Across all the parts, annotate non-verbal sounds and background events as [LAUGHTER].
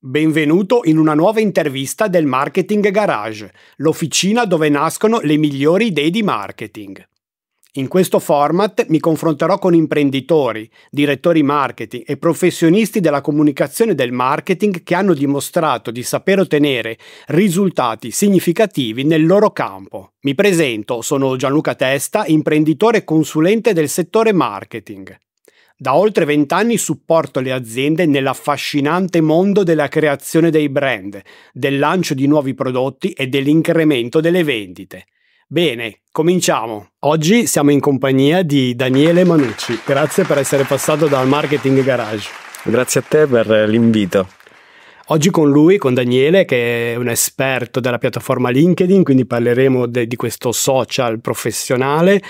Benvenuto in una nuova intervista del Marketing Garage, l'officina dove nascono le migliori idee di marketing. In questo format mi confronterò con imprenditori, direttori marketing e professionisti della comunicazione del marketing che hanno dimostrato di saper ottenere risultati significativi nel loro campo. Mi presento, sono Gianluca Testa, imprenditore e consulente del settore marketing. Da oltre vent'anni supporto le aziende nell'affascinante mondo della creazione dei brand, del lancio di nuovi prodotti e dell'incremento delle vendite. Bene, cominciamo. Oggi siamo in compagnia di Daniele Manucci. Grazie per essere passato dal Marketing Garage. Grazie a te per l'invito. Oggi con lui, con Daniele, che è un esperto della piattaforma LinkedIn, quindi parleremo de- di questo social professionale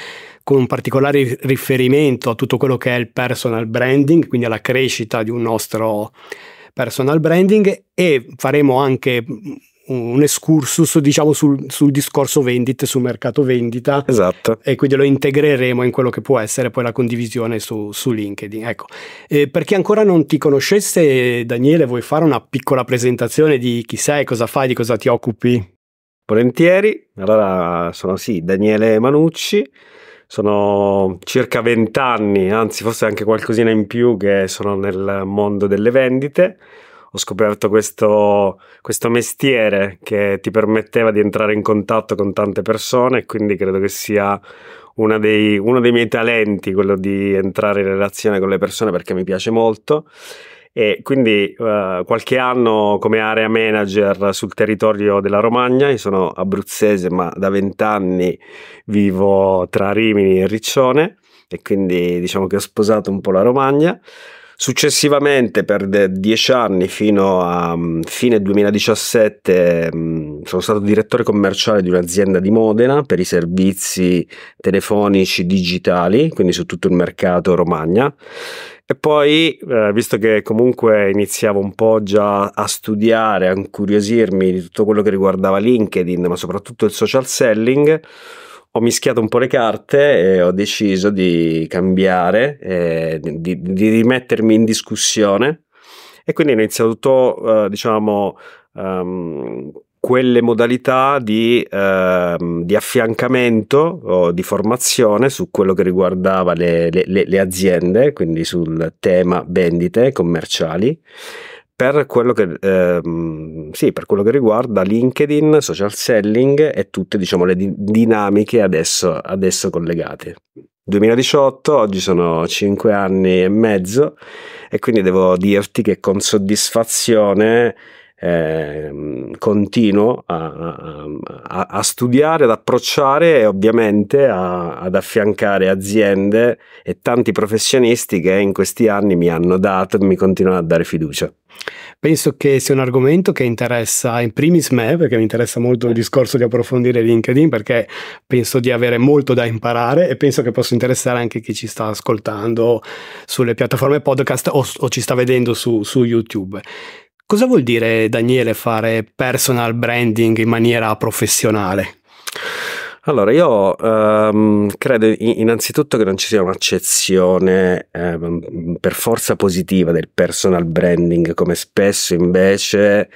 con un particolare riferimento a tutto quello che è il personal branding, quindi alla crescita di un nostro personal branding e faremo anche un excursus diciamo sul, sul, discorso vendite, sul mercato vendita. Esatto. E quindi lo integreremo in quello che può essere poi la condivisione su, su LinkedIn. Ecco. Eh, per chi ancora non ti conoscesse, Daniele, vuoi fare una piccola presentazione di chi sei, cosa fai, di cosa ti occupi? Volentieri. Allora, sono sì, Daniele Manucci. Sono circa vent'anni, anzi forse anche qualcosina in più che sono nel mondo delle vendite ho scoperto questo, questo mestiere che ti permetteva di entrare in contatto con tante persone e quindi credo che sia dei, uno dei miei talenti, quello di entrare in relazione con le persone perché mi piace molto. E quindi uh, qualche anno come area manager sul territorio della Romagna, io sono abruzzese ma da vent'anni vivo tra Rimini e Riccione e quindi diciamo che ho sposato un po' la Romagna. Successivamente per dieci anni fino a um, fine 2017 um, sono stato direttore commerciale di un'azienda di Modena per i servizi telefonici digitali, quindi su tutto il mercato Romagna. E poi, eh, visto che comunque iniziavo un po' già a studiare, a incuriosirmi di tutto quello che riguardava LinkedIn, ma soprattutto il social selling, ho mischiato un po' le carte e ho deciso di cambiare, eh, di, di, rimettermi in discussione. E quindi ho iniziato tutto, uh, diciamo, um, quelle modalità di, uh, di, affiancamento o di formazione su quello che riguardava le, le, le aziende, quindi sul tema vendite commerciali per quello che, ehm, sì, per quello che riguarda LinkedIn, social selling e tutte diciamo, le di- dinamiche adesso, adesso collegate. 2018, oggi sono 5 anni e mezzo e quindi devo dirti che con soddisfazione eh, continuo a, a, a, studiare, ad approcciare e ovviamente a, ad affiancare aziende e tanti professionisti che in questi anni mi hanno dato e mi continuano a dare fiducia. Penso che sia un argomento che interessa in primis me, perché mi interessa molto il discorso di approfondire LinkedIn, perché penso di avere molto da imparare e penso che possa interessare anche chi ci sta ascoltando sulle piattaforme podcast o, o ci sta vedendo su, su YouTube. Cosa vuol dire, Daniele, fare personal branding in maniera professionale? Allora, io um, credo innanzitutto che non ci sia un'accezione um, per forza positiva del personal branding, come spesso invece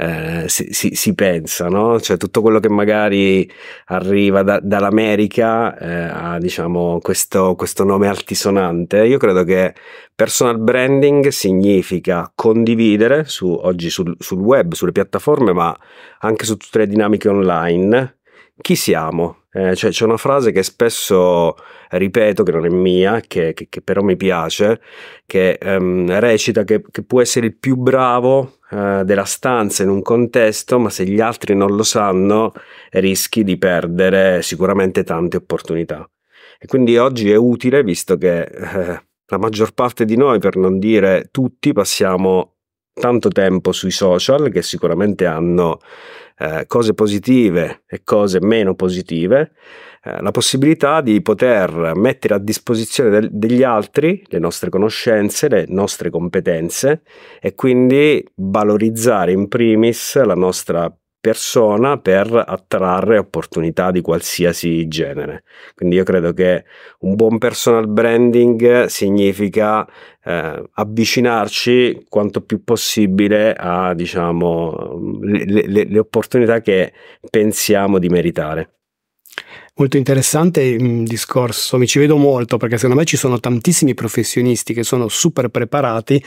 uh, si, si, si, pensa, no? Cioè tutto quello che magari arriva da, dall'America uh, ha, diciamo, questo, questo nome altisonante. Io credo che personal branding significa condividere su, oggi sul, sul web, sulle piattaforme, ma anche su tutte le dinamiche online chi siamo? Eh, cioè, c'è una frase che spesso ripeto, che non è mia, che, che, che però mi piace, che ehm, recita che, che, può essere il più bravo eh, della stanza in un contesto, ma se gli altri non lo sanno, rischi di perdere sicuramente tante opportunità. E quindi oggi è utile, visto che eh, la maggior parte di noi, per non dire tutti, passiamo tanto tempo sui social che sicuramente hanno eh, cose positive e cose meno positive, eh, la possibilità di poter mettere a disposizione del, degli altri le nostre conoscenze, le nostre competenze e quindi valorizzare in primis la nostra persona per attrarre opportunità di qualsiasi genere. Quindi io credo che un buon personal branding significa eh, avvicinarci quanto più possibile a diciamo le, le, le opportunità che pensiamo di meritare. Molto interessante il discorso, mi ci vedo molto perché secondo me ci sono tantissimi professionisti che sono super preparati,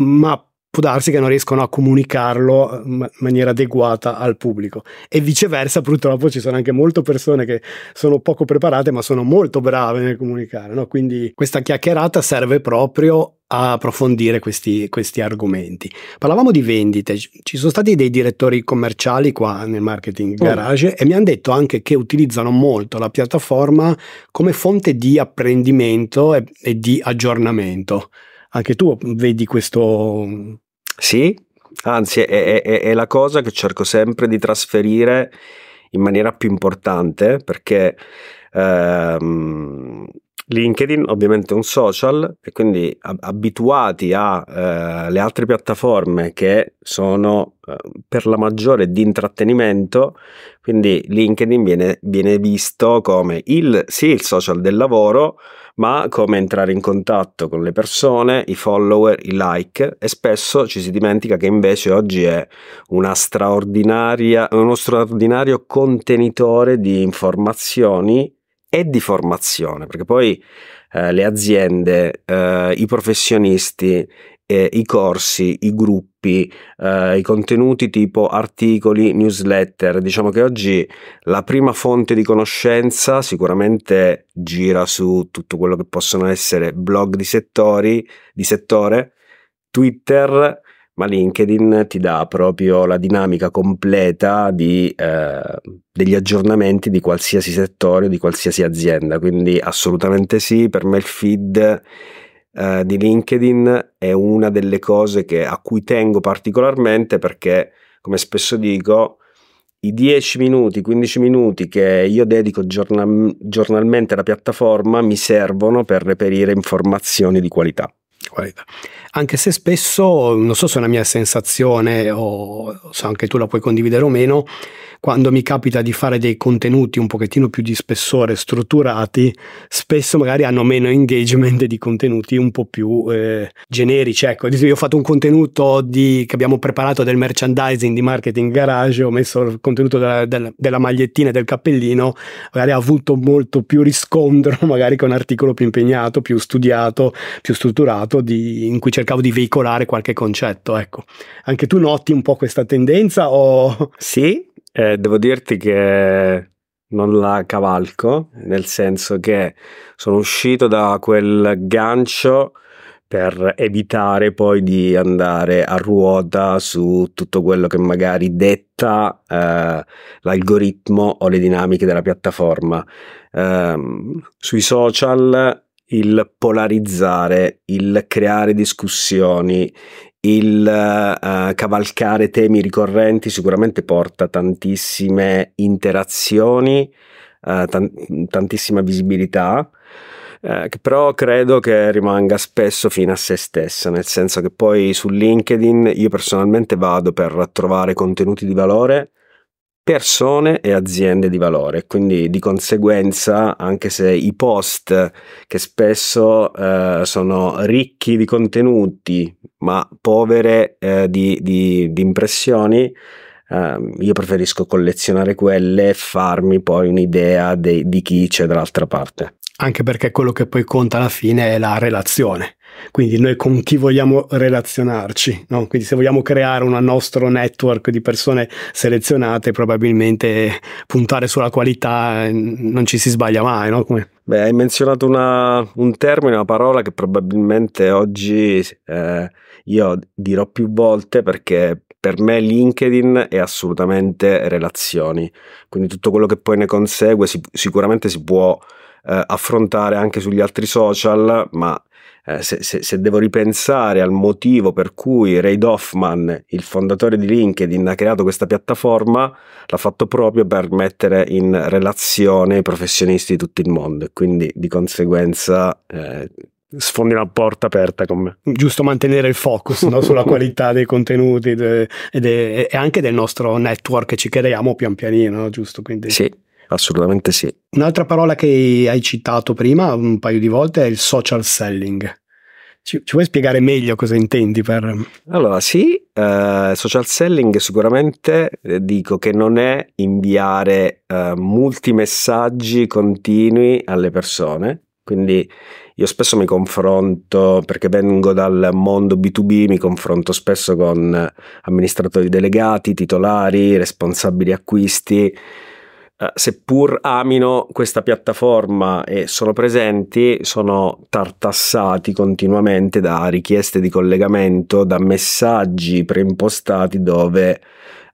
ma può darsi che non riescono a comunicarlo eh, in maniera adeguata al pubblico e viceversa purtroppo ci sono anche molte persone che sono poco preparate ma sono molto brave nel comunicare no? quindi questa chiacchierata serve proprio a approfondire questi, questi argomenti parlavamo di vendite ci sono stati dei direttori commerciali qua nel marketing oh. garage oh. e mi hanno detto anche che utilizzano molto la piattaforma come fonte di apprendimento e, e di aggiornamento anche tu vedi questo... Sì, anzi è, è, è, la cosa che cerco sempre di trasferire in maniera più importante perché ehm, LinkedIn ovviamente è un social e quindi abituati alle eh, altre piattaforme che sono eh, per la maggiore di intrattenimento, quindi LinkedIn viene, viene visto come il, sì, il social del lavoro, ma come entrare in contatto con le persone, i follower, i like e spesso ci si dimentica che invece oggi è uno straordinario contenitore di informazioni e di formazione, perché poi eh, le aziende, eh, i professionisti, eh, i corsi, i gruppi, eh, i contenuti tipo articoli, newsletter. Diciamo che oggi la prima fonte di conoscenza sicuramente gira su tutto quello che possono essere blog di settori, di settore, Twitter, ma LinkedIn ti dà proprio la dinamica completa di, eh, degli aggiornamenti di qualsiasi settore, di qualsiasi azienda. Quindi assolutamente sì, per me il feed eh, di LinkedIn è una delle cose che, a cui tengo particolarmente perché, come spesso dico, i 10 minuti, 15 minuti che io dedico giornal- giornalmente alla piattaforma mi servono per reperire informazioni di qualità. qualità. Anche se spesso, non so se è una mia sensazione o se anche tu la puoi condividere o meno, quando mi capita di fare dei contenuti un pochettino più di spessore, strutturati, spesso magari hanno meno engagement di contenuti un po' più eh, generici. Ecco, io ho fatto un contenuto di, che abbiamo preparato del merchandising di marketing garage, ho messo il contenuto della, della, della magliettina e del cappellino, magari ha avuto molto più riscontro, [LAUGHS] magari con un articolo più impegnato, più studiato, più strutturato, di, in cui cercavo di veicolare qualche concetto. Ecco, anche tu noti un po' questa tendenza o... [LAUGHS] Sì, eh, devo dirti che non la cavalco, nel senso che sono uscito da quel gancio per evitare poi di andare a ruota su tutto quello che magari detta eh, l'algoritmo o le dinamiche della piattaforma. Eh, sui social il polarizzare, il creare discussioni, il uh, cavalcare temi ricorrenti sicuramente porta tantissime interazioni, uh, tan- tantissima visibilità, che però credo che rimanga spesso fine a se stessa, nel senso che poi su LinkedIn io personalmente vado per trovare contenuti di valore persone e aziende di valore. Quindi di conseguenza, anche se i post che spesso eh, sono ricchi di contenuti ma povere eh, di, di, di, impressioni, eh, io preferisco collezionare quelle e farmi poi un'idea de, di chi c'è dall'altra parte. Anche perché quello che poi conta alla fine è la relazione quindi noi con chi vogliamo relazionarci, no? quindi se vogliamo creare un nostro network di persone selezionate, probabilmente puntare sulla qualità eh, non ci si sbaglia mai. No? Beh, hai menzionato una, un termine, una parola che probabilmente oggi eh, io dirò più volte perché per me LinkedIn è assolutamente relazioni, quindi tutto quello che poi ne consegue si, sicuramente si può eh, affrontare anche sugli altri social, ma eh, se, se, se, devo ripensare al motivo per cui Ray Hoffman, il fondatore di LinkedIn, ha creato questa piattaforma, l'ha fatto proprio per mettere in relazione i professionisti di tutto il mondo e quindi di conseguenza eh, sfondi una porta aperta con me. Giusto mantenere il focus no? sulla qualità dei contenuti de, de, e anche del nostro network che ci creiamo pian pianino, giusto? Quindi... Sì, assolutamente sì. Un'altra parola che hai citato prima un paio di volte è il social selling. Ci, ci vuoi spiegare meglio cosa intendi per... Allora sì, eh, social selling sicuramente eh, dico che non è inviare eh, multimessaggi continui alle persone, quindi io spesso mi confronto, perché vengo dal mondo B2B, mi confronto spesso con amministratori delegati, titolari, responsabili acquisti eh, seppur amino questa piattaforma e sono presenti, sono tartassati continuamente da richieste di collegamento, da messaggi preimpostati dove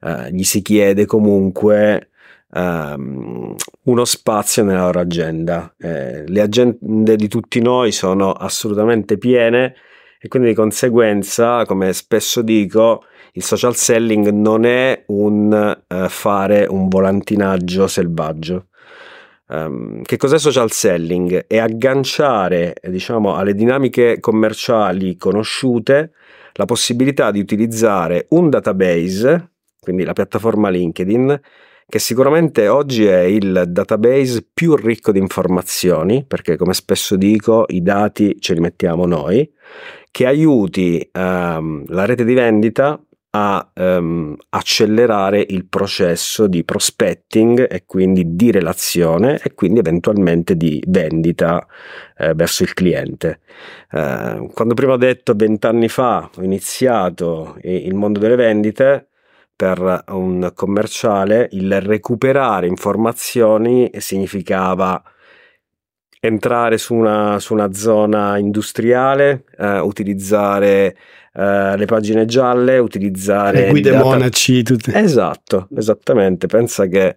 uh, gli si chiede comunque um, uno spazio nella loro agenda. Eh, le agende di tutti noi sono assolutamente piene e quindi di conseguenza, come spesso dico, il social selling non è un uh, fare un volantinaggio selvaggio. Um, che cos'è social selling? È agganciare, diciamo, alle dinamiche commerciali conosciute la possibilità di utilizzare un database, quindi la piattaforma LinkedIn, che sicuramente oggi è il database più ricco di informazioni, perché come spesso dico i dati ce li mettiamo noi, che aiuti um, la rete di vendita a um, accelerare il processo di prospecting e quindi di relazione e quindi eventualmente di vendita eh, verso il cliente. Eh, quando prima ho detto vent'anni fa ho iniziato il mondo delle vendite, per un commerciale il recuperare informazioni significava entrare su una, su una zona industriale, eh, utilizzare eh, le pagine gialle, utilizzare... Le guide data... monaci, tutte. Esatto, esattamente. Pensa che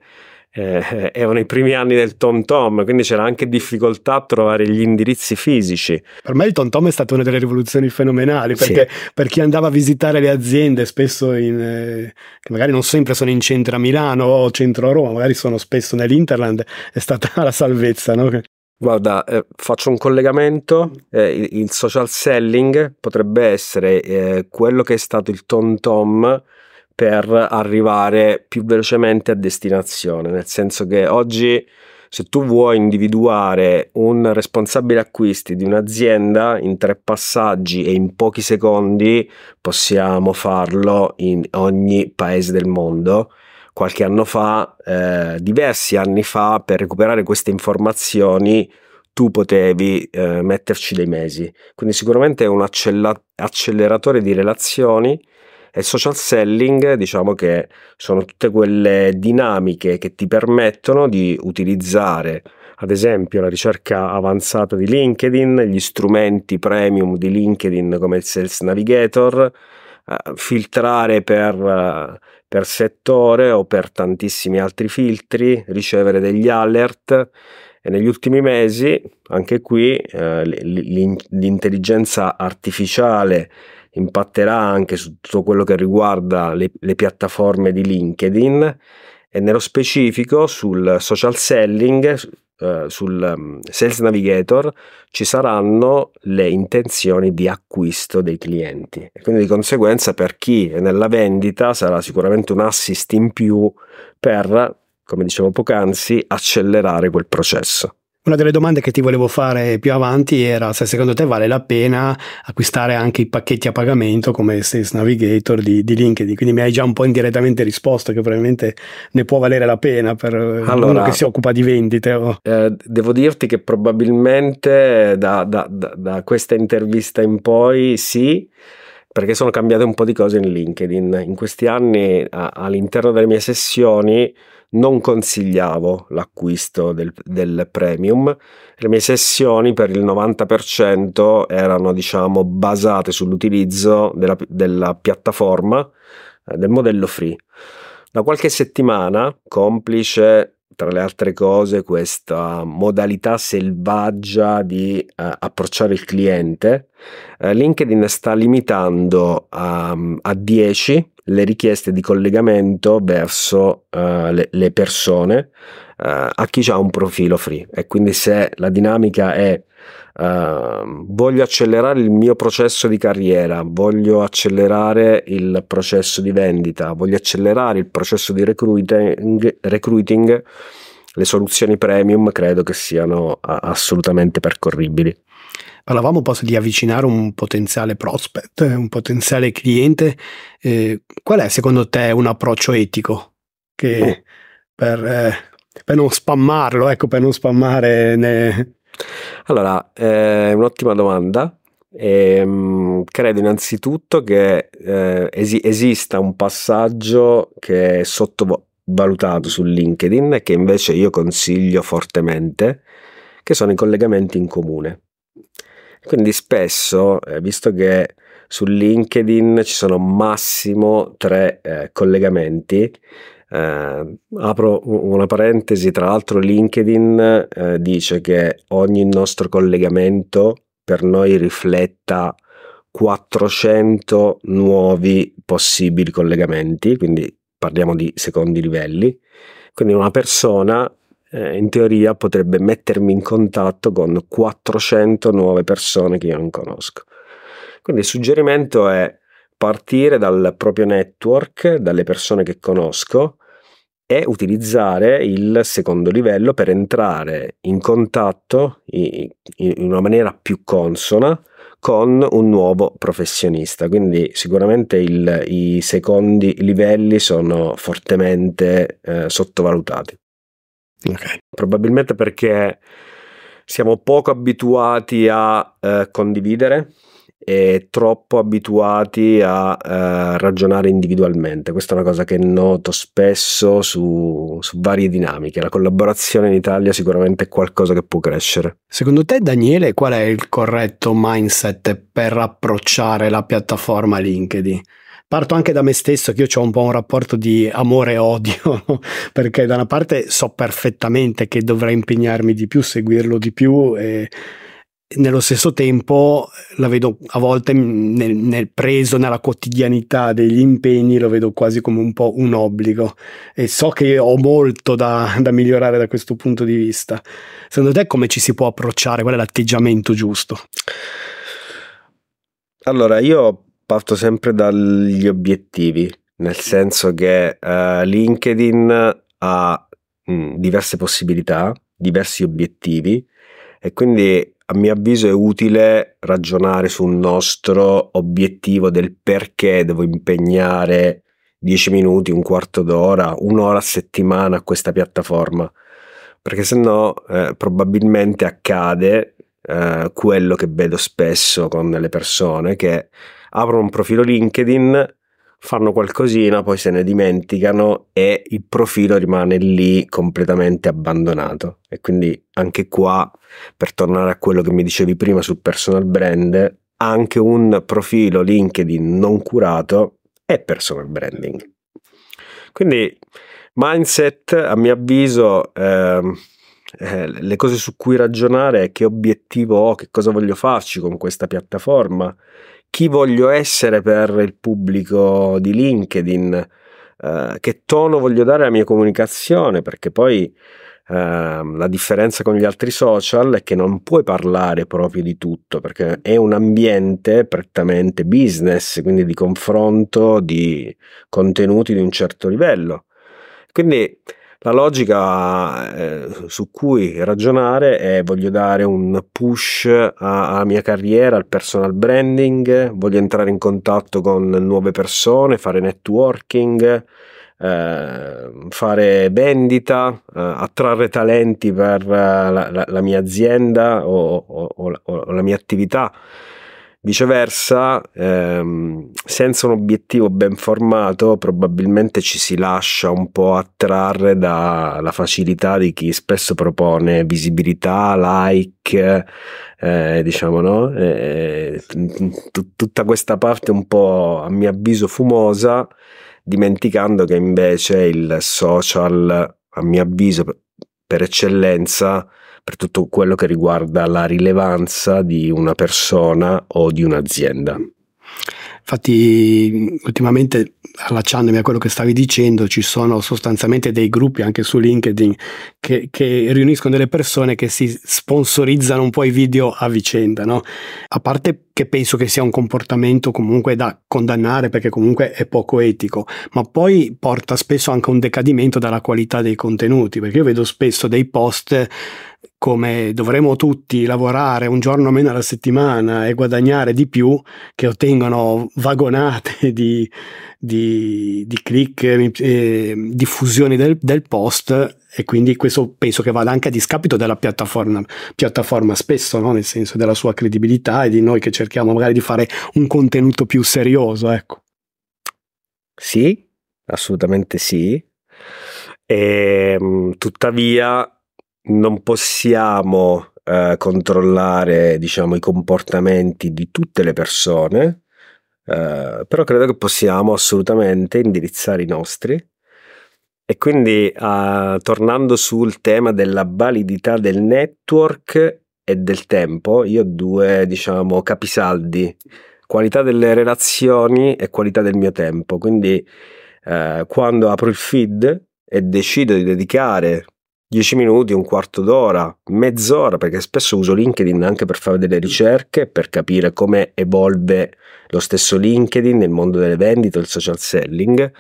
eh, erano i primi anni del TomTom, quindi c'era anche difficoltà a trovare gli indirizzi fisici. Per me il TomTom è stata una delle rivoluzioni fenomenali, perché sì. per chi andava a visitare le aziende, spesso in, eh, che magari non sempre sono in centro a Milano o centro a Roma, magari sono spesso nell'Interland, è stata [LAUGHS] la salvezza, no? Guarda, eh, faccio un collegamento, eh, il, il, social selling potrebbe essere eh, quello che è stato il tom tom per arrivare più velocemente a destinazione, nel senso che oggi se tu vuoi individuare un responsabile acquisti di un'azienda in tre passaggi e in pochi secondi possiamo farlo in ogni paese del mondo qualche anno fa, eh, diversi anni fa, per recuperare queste informazioni tu potevi eh, metterci dei mesi. Quindi sicuramente è un accella- acceleratore di relazioni e social selling diciamo che sono tutte quelle dinamiche che ti permettono di utilizzare ad esempio la ricerca avanzata di LinkedIn, gli strumenti premium di LinkedIn come il Sales Navigator, eh, filtrare per eh, per settore o per tantissimi altri filtri, ricevere degli alert. E negli ultimi mesi anche qui eh, l'intelligenza artificiale impatterà anche su tutto quello che riguarda le, le piattaforme di LinkedIn e nello specifico sul social selling eh, sul um, Sales Navigator ci saranno le intenzioni di acquisto dei clienti e quindi di conseguenza per chi è nella vendita sarà sicuramente un assist in più per, come dicevo poc'anzi, accelerare quel processo. Una delle domande che ti volevo fare più avanti era se secondo te vale la pena acquistare anche i pacchetti a pagamento come Sales Navigator di, di LinkedIn, quindi mi hai già un po' indirettamente risposto che probabilmente ne può valere la pena per allora, uno che si occupa di vendite. Oh. Eh, devo dirti che probabilmente da, da, da, da questa intervista in poi sì, perché sono cambiate un po' di cose in LinkedIn. In questi anni a, all'interno delle mie sessioni non consigliavo l'acquisto del, del, premium. Le mie sessioni per il 90% erano diciamo basate sull'utilizzo della, della piattaforma eh, del modello free. Da qualche settimana, complice tra le altre cose questa modalità selvaggia di uh, approcciare il cliente, uh, LinkedIn sta limitando a, a 10 le richieste di collegamento verso uh, le, le, persone a chi ha un profilo free. E quindi se la dinamica è Uh, voglio accelerare il mio processo di carriera, voglio accelerare il processo di vendita, voglio accelerare il processo di recruiting, recruiting le soluzioni premium credo che siano assolutamente percorribili. Parlavamo poi di avvicinare un potenziale prospect, un potenziale cliente. Eh, qual è secondo te un approccio etico che oh. per, eh, per, non spammarlo, ecco, per non spammare... Ne... Allora, è un'ottima domanda. E, ehm, credo innanzitutto che eh, esi- esista un passaggio che è sottovalutato su LinkedIn e che invece io consiglio fortemente, che sono i collegamenti in comune. Quindi spesso, eh, visto che su LinkedIn ci sono massimo tre eh, collegamenti, eh, apro una parentesi, tra l'altro LinkedIn eh, dice che ogni nostro collegamento per noi rifletta 400 nuovi possibili collegamenti, quindi parliamo di secondi livelli. Quindi una persona eh, in teoria potrebbe mettermi in contatto con 400 nuove persone che io non conosco. Quindi il suggerimento è partire dal proprio network, dalle persone che conosco e utilizzare il secondo livello per entrare in contatto in una maniera più consona con un nuovo professionista. Quindi sicuramente il, i secondi livelli sono fortemente eh, sottovalutati. Okay. Probabilmente perché siamo poco abituati a eh, condividere e troppo abituati a eh, ragionare individualmente. Questa è una cosa che noto spesso su, su, varie dinamiche. La collaborazione in Italia sicuramente è qualcosa che può crescere. Secondo te, Daniele, qual è il corretto mindset per approcciare la piattaforma LinkedIn? parto anche da me stesso che io ho un po' un rapporto di amore e odio [LAUGHS] perché da una parte so perfettamente che dovrei impegnarmi di più, seguirlo di più e nello stesso tempo la vedo a volte nel, nel, preso nella quotidianità degli impegni lo vedo quasi come un po' un obbligo. E so che ho molto da, da migliorare da questo punto di vista. Secondo te come ci si può approcciare? Qual è l'atteggiamento giusto? Allora io parto sempre dagli obiettivi, nel senso che uh, LinkedIn ha mh, diverse possibilità, diversi obiettivi e quindi a mio avviso è utile ragionare sul nostro obiettivo del perché devo impegnare 10 minuti, un quarto d'ora, un'ora a settimana a questa piattaforma, perché se no eh, probabilmente accade eh, quello che vedo spesso con le persone che aprono un profilo LinkedIn, fanno qualcosina, poi se ne dimenticano e il profilo rimane lì completamente abbandonato. E quindi anche qua, per tornare a quello che mi dicevi prima sul personal brand, anche un profilo LinkedIn non curato è personal branding. Quindi mindset, a mio avviso, eh, eh, le cose su cui ragionare è che obiettivo ho, che cosa voglio farci con questa piattaforma, chi voglio essere per il pubblico di LinkedIn, eh, che tono voglio dare alla mia comunicazione, perché poi eh, la differenza con gli altri social è che non puoi parlare proprio di tutto, perché è un ambiente prettamente business, quindi di confronto di contenuti di un certo livello. Quindi la logica eh, su cui ragionare è voglio dare un push alla mia carriera, al personal branding, voglio entrare in contatto con nuove persone, fare networking, eh, fare vendita, eh, attrarre talenti per la, la, la mia azienda o, o, o, o la mia attività. Viceversa, ehm, senza un obiettivo ben formato, probabilmente ci si lascia un po' attrarre dalla facilità di chi spesso propone visibilità, like, eh, diciamo, no? Eh, t- tutta questa parte un po', a mio avviso, fumosa, dimenticando che invece il social, a mio avviso, per eccellenza, per tutto quello che riguarda la rilevanza di una persona o di un'azienda. Infatti, ultimamente, allacciandomi a quello che stavi dicendo, ci sono sostanzialmente dei gruppi anche su LinkedIn che, che riuniscono delle persone che si sponsorizzano un po' i video a vicenda, no? A parte che penso che sia un comportamento comunque da condannare perché comunque è poco etico, ma poi porta spesso anche a un decadimento dalla qualità dei contenuti, perché io vedo spesso dei post come dovremo tutti lavorare un giorno meno alla settimana e guadagnare di più, che ottengono vagonate [LAUGHS] di, di, di click eh, diffusioni del, del, post e quindi questo penso che vada anche a discapito della piattaforma, piattaforma spesso, no? nel senso della sua credibilità e di noi che cerchiamo magari di fare un contenuto più serioso. Ecco. Sì, assolutamente sì. E, ehm, tuttavia non possiamo eh, controllare diciamo, i comportamenti di tutte le persone, eh, però credo che possiamo assolutamente indirizzare i nostri. E quindi eh, tornando sul tema della validità del network e del tempo, io ho due diciamo, capisaldi, qualità delle relazioni e qualità del mio tempo. Quindi eh, quando apro il feed e decido di dedicare 10 minuti, un quarto d'ora, mezz'ora, perché spesso uso LinkedIn anche per fare delle ricerche, per capire come evolve lo stesso LinkedIn nel mondo delle vendite, il social selling.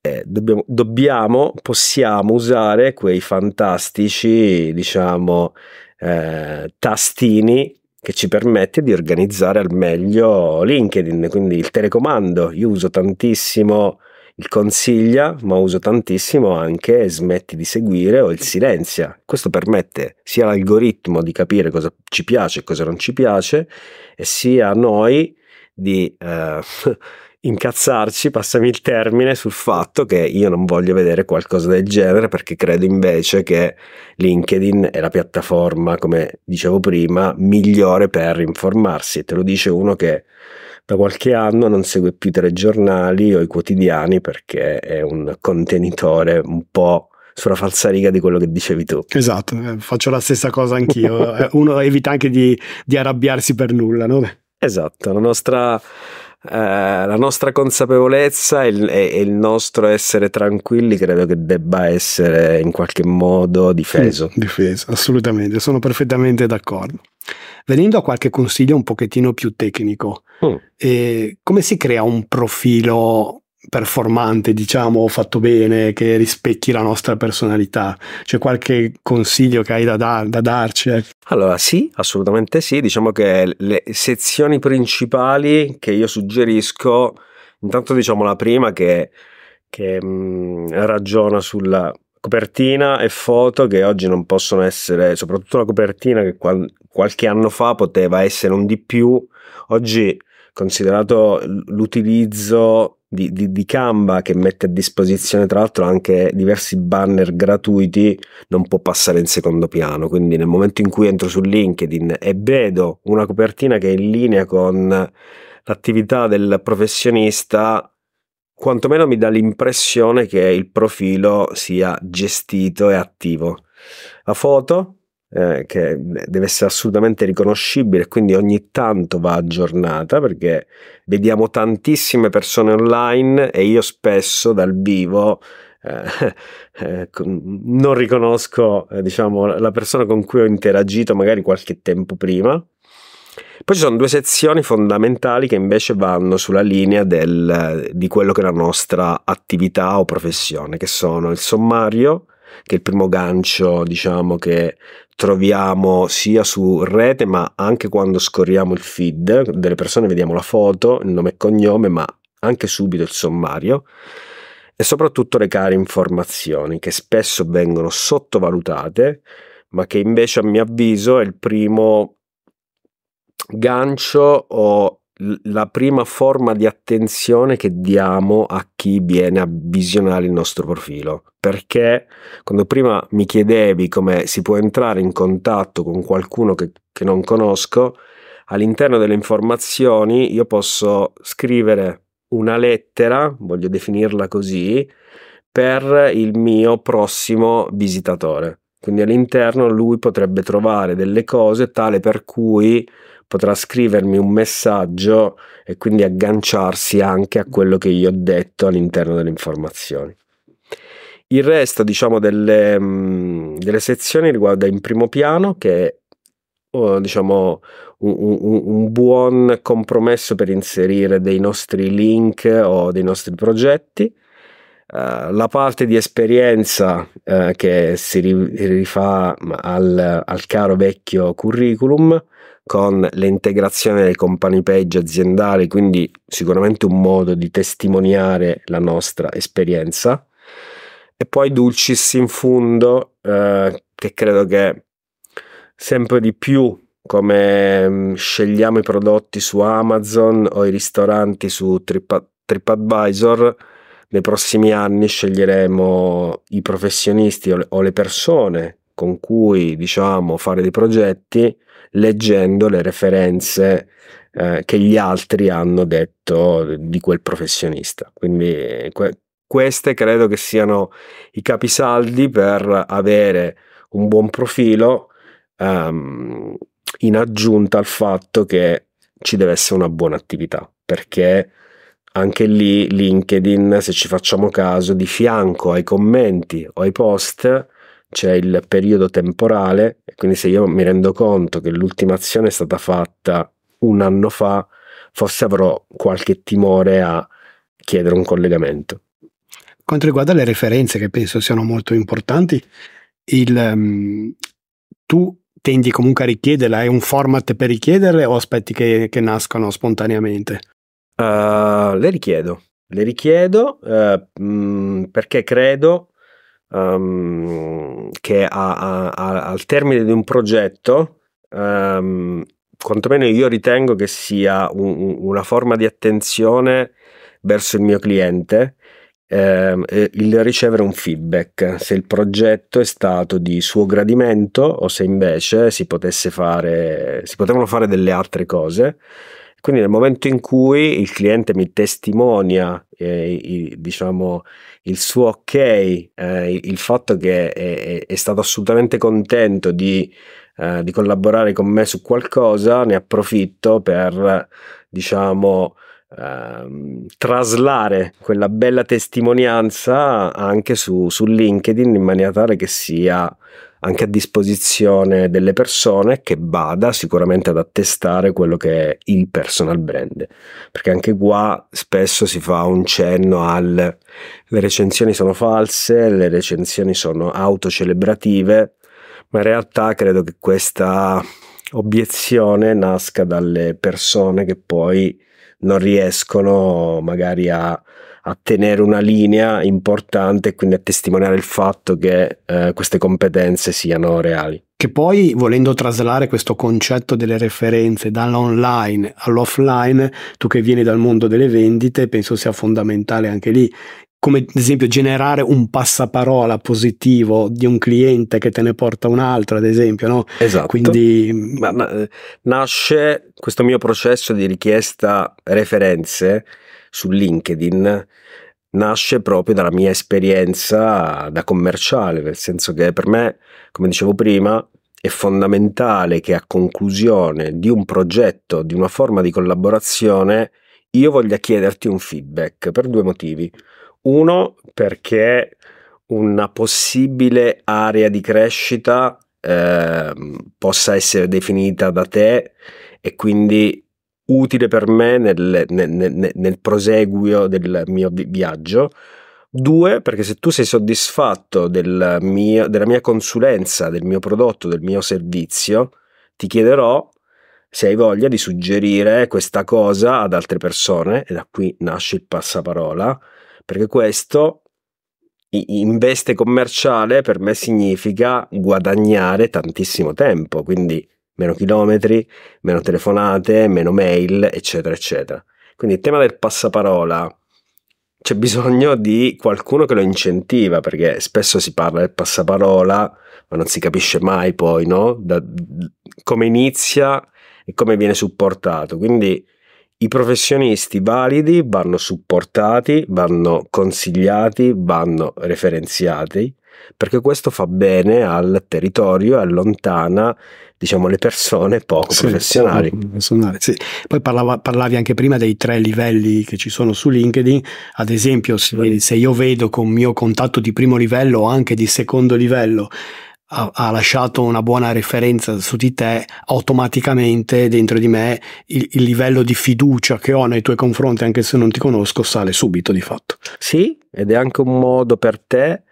Eh, dobbiamo, dobbiamo, possiamo usare quei fantastici, diciamo, eh, tastini che ci permette di organizzare al meglio LinkedIn, quindi il telecomando. Io uso tantissimo il consiglia, ma uso tantissimo anche smetti di seguire o il silenzia. Questo permette sia all'algoritmo di capire cosa ci piace e cosa non ci piace, e sia a noi di eh, [LAUGHS] incazzarci, passami il termine, sul fatto che io non voglio vedere qualcosa del genere perché credo invece che LinkedIn è la piattaforma, come dicevo prima, migliore per informarsi. Te lo dice uno che da qualche anno non segue più i telegiornali o i quotidiani perché è un contenitore un po' sulla falsariga di quello che dicevi tu. Esatto, eh, faccio la stessa cosa anch'io. [LAUGHS] Eh, uno evita anche di, di arrabbiarsi per nulla, no? Esatto, la nostra, eh, la nostra consapevolezza e il, e il, nostro essere tranquilli credo che debba essere in qualche modo difeso. Sì, difeso, assolutamente, sono perfettamente d'accordo. Venendo a qualche consiglio un pochettino più tecnico, mm. eh, come si crea un profilo performante, diciamo, fatto bene, che rispecchi la nostra personalità? C'è qualche consiglio che hai da, da, da darci? Ecco? Allora, sì, assolutamente sì. Diciamo che le sezioni principali che io suggerisco, intanto diciamo la prima che, che mh, mm, ragiona sulla copertina e foto che oggi non possono essere, soprattutto la copertina che qual- qualche anno fa poteva essere un di più, oggi considerato l'utilizzo di, di, di, Canva che mette a disposizione tra l'altro anche diversi banner gratuiti non può passare in secondo piano quindi nel momento in cui entro su LinkedIn e vedo una copertina che è in linea con l'attività del professionista quantomeno mi dà l'impressione che il profilo sia gestito e attivo. La foto, eh, che deve essere assolutamente riconoscibile, quindi ogni tanto va aggiornata perché vediamo tantissime persone online e io spesso dal vivo eh, [LAUGHS] eh, non riconosco eh, diciamo, la persona con cui ho interagito magari qualche tempo prima. Poi ci sono due sezioni fondamentali che invece vanno sulla linea del, di quello che è la nostra attività o professione, che sono il sommario, che è il primo gancio, diciamo, che troviamo sia su rete, ma anche quando scorriamo il feed delle persone, vediamo la foto, il nome e cognome, ma anche subito il sommario e soprattutto le care informazioni che spesso vengono sottovalutate, ma che invece a mio avviso è il primo gancio o la prima forma di attenzione che diamo a chi viene a visionare il nostro profilo. Perché quando prima mi chiedevi come si può entrare in contatto con qualcuno che, che non conosco, all'interno delle informazioni io posso scrivere una lettera, voglio definirla così, per il mio prossimo visitatore. Quindi all'interno lui potrebbe trovare delle cose tale per cui potrà scrivermi un messaggio e quindi agganciarsi anche a quello che io ho detto all'interno delle informazioni. Il resto, diciamo, delle, delle sezioni riguarda in primo piano che è oh, diciamo un, un, un, buon compromesso per inserire dei nostri link o dei nostri progetti. Uh, la parte di esperienza uh, che si rifà al, al, caro vecchio curriculum con l'integrazione dei company page aziendali, quindi sicuramente un modo di testimoniare la nostra esperienza. E poi Dulcis in fundo, uh, che credo che sempre di più come mm, scegliamo i prodotti su Amazon o i ristoranti su Trip, TripAdvisor, nei prossimi anni sceglieremo i professionisti o le persone con cui diciamo fare dei progetti leggendo le referenze eh, che gli altri hanno detto di quel professionista. Quindi que- queste credo che siano i capisaldi per avere un buon profilo um, in aggiunta al fatto che ci deve essere una buona attività, perché anche lì LinkedIn, se ci facciamo caso, di fianco ai commenti o ai post c'è il periodo temporale quindi se io mi rendo conto che l'ultima azione è stata fatta un anno fa, forse avrò qualche timore a chiedere un collegamento. Quanto riguarda le referenze, che penso siano molto importanti, il, um, tu tendi comunque a richiederla? È un format per richiederle o aspetti che, che nascono spontaneamente? Uh, le richiedo, le richiedo uh, mh, perché credo um, che a, a, a, al termine di un progetto, um, quantomeno io ritengo che sia un, una forma di attenzione verso il mio cliente eh, il ricevere un feedback. Se il progetto è stato di suo gradimento o se invece si potesse fare si potevano fare delle altre cose quindi nel momento in cui il cliente mi testimonia eh, il, diciamo il suo ok eh, il fatto che è, è, stato assolutamente contento di, eh, di collaborare con me su qualcosa ne approfitto per diciamo Ehm, traslare quella bella testimonianza anche su, su LinkedIn in maniera tale che sia anche a disposizione delle persone che vada sicuramente ad attestare quello che è il personal brand. Perché anche qua spesso si fa un cenno al le recensioni sono false le recensioni sono autocelebrative ma in realtà credo che questa obiezione nasca dalle persone che poi non riescono magari a, a tenere una linea importante e quindi a testimoniare il fatto che eh, queste competenze siano reali. Che poi, volendo traslare questo concetto delle referenze dall'online all'offline, tu che vieni dal mondo delle vendite, penso sia fondamentale anche lì come ad esempio generare un passaparola positivo di un cliente che te ne porta un altro, ad esempio, no? Esatto. Quindi ma, ma, eh, nasce questo mio processo di richiesta referenze su LinkedIn nasce proprio dalla mia esperienza da commerciale, nel senso che per me, come dicevo prima, è fondamentale che a conclusione di un progetto, di una forma di collaborazione, io voglia chiederti un feedback per due motivi. Uno, perché una possibile area di crescita eh, possa essere definita da te e quindi utile per me nel, nel, nel, nel proseguio del mio viaggio. Due, perché se tu sei soddisfatto del mio, della mia consulenza, del mio prodotto, del mio servizio, ti chiederò se hai voglia di suggerire questa cosa ad altre persone, e da qui nasce il passaparola, perché questo in veste commerciale per me significa guadagnare tantissimo tempo, quindi meno chilometri, meno telefonate, meno mail, eccetera, eccetera. Quindi il tema del passaparola c'è bisogno di qualcuno che lo incentiva, perché spesso si parla del passaparola, ma non si capisce mai poi, no? Da, come inizia e come viene supportato. Quindi i professionisti validi vanno supportati, vanno consigliati, vanno referenziati perché questo fa bene al territorio e allontana diciamo le persone poco sì, professionali. professionali sì. Poi parlava, parlavi anche prima dei tre livelli che ci sono su LinkedIn, ad esempio se, se io vedo con mio contatto di primo livello o anche di secondo livello ha, ha, lasciato una buona referenza su di te, automaticamente dentro di me il, il, livello di fiducia che ho nei tuoi confronti, anche se non ti conosco, sale subito di fatto. Sì, ed è anche un modo per te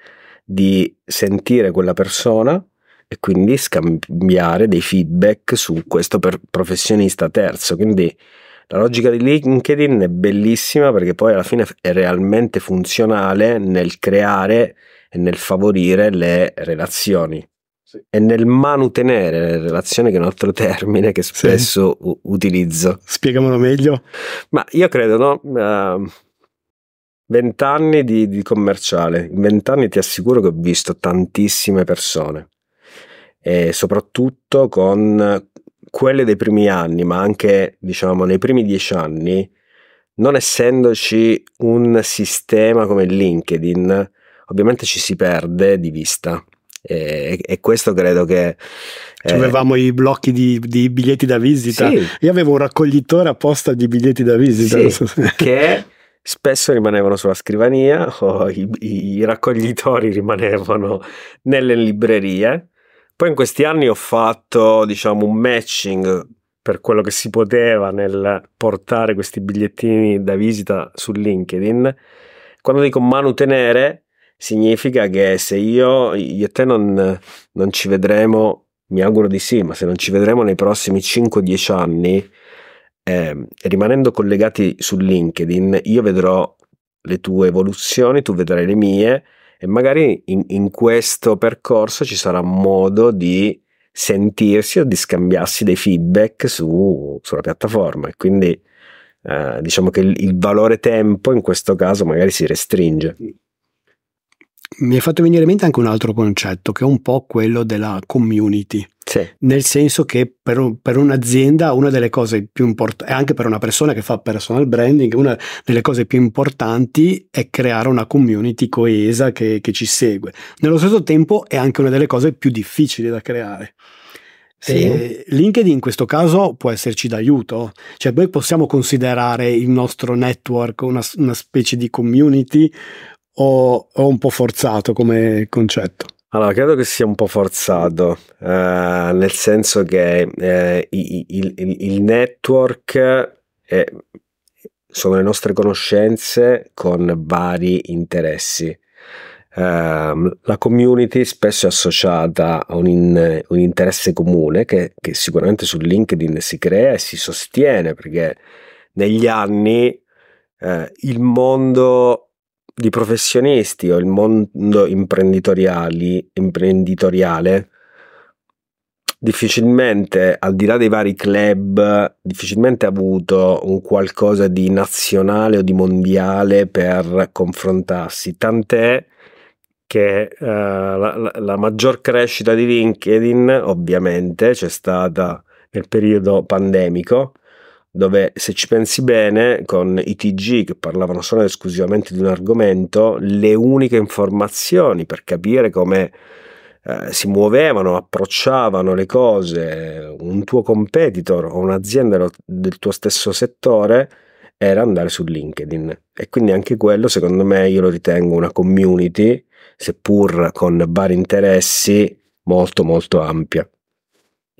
di sentire quella persona e quindi scambiare dei feedback su questo per professionista terzo. Quindi la logica di LinkedIn è bellissima perché poi alla fine è realmente funzionale nel creare e nel favorire le relazioni. Sì. E nel manutenere le relazioni, che è un altro termine che spesso sì. u- utilizzo. Spiegamelo meglio. Ma io credo, no? Uh, vent'anni di, di commerciale. In vent'anni ti assicuro che ho visto tantissime persone. E soprattutto con quelle dei primi anni, ma anche diciamo nei primi dieci anni, non essendoci un sistema come LinkedIn, ovviamente ci si perde di vista. E, e questo credo che. Eh, avevamo i blocchi di, di, biglietti da visita. Sì. Io avevo un raccoglitore apposta di biglietti da visita. Sì, che spesso rimanevano sulla scrivania o i, i raccoglitori rimanevano nelle librerie. Poi in questi anni ho fatto, diciamo, un matching per quello che si poteva nel portare questi bigliettini da visita su LinkedIn. Quando dico manutenere, significa che se io, io e te non, non ci vedremo, mi auguro di sì, ma se non ci vedremo nei prossimi 5-10 anni, eh, rimanendo collegati su LinkedIn, io vedrò le tue evoluzioni, tu vedrai le mie e magari in, in questo percorso ci sarà modo di sentirsi o di scambiarsi dei feedback su, sulla piattaforma e quindi eh, diciamo che il, il valore tempo in questo caso magari si restringe mi hai fatto venire in mente anche un altro concetto che è un po' quello della community. Sì. Nel senso che per, per, un'azienda una delle cose più importanti, anche per una persona che fa personal branding, una delle cose più importanti è creare una community coesa che, che ci segue. Nello stesso tempo è anche una delle cose più difficili da creare. Sì. LinkedIn in questo caso può esserci d'aiuto, cioè noi possiamo considerare il nostro network una, una specie di community o, o un po' forzato come concetto? Allora, credo che sia un po' forzato, eh, nel senso che eh, il, il, il, network è, sono le nostre conoscenze con vari interessi. Uh, la community spesso è associata a un, in, un interesse comune che, che, sicuramente su LinkedIn si crea e si sostiene perché negli anni uh, il mondo di professionisti o il mondo imprenditoriale difficilmente, al di là dei vari club, difficilmente ha avuto un qualcosa di nazionale o di mondiale per confrontarsi, tant'è che uh, la, la, maggior crescita di LinkedIn ovviamente c'è stata nel periodo pandemico dove se ci pensi bene con i TG che parlavano solo ed esclusivamente di un argomento, le uniche informazioni per capire come eh, si muovevano, approcciavano le cose un tuo competitor o un'azienda del tuo stesso settore era andare su LinkedIn e quindi anche quello secondo me io lo ritengo una community seppur con vari interessi molto molto ampia.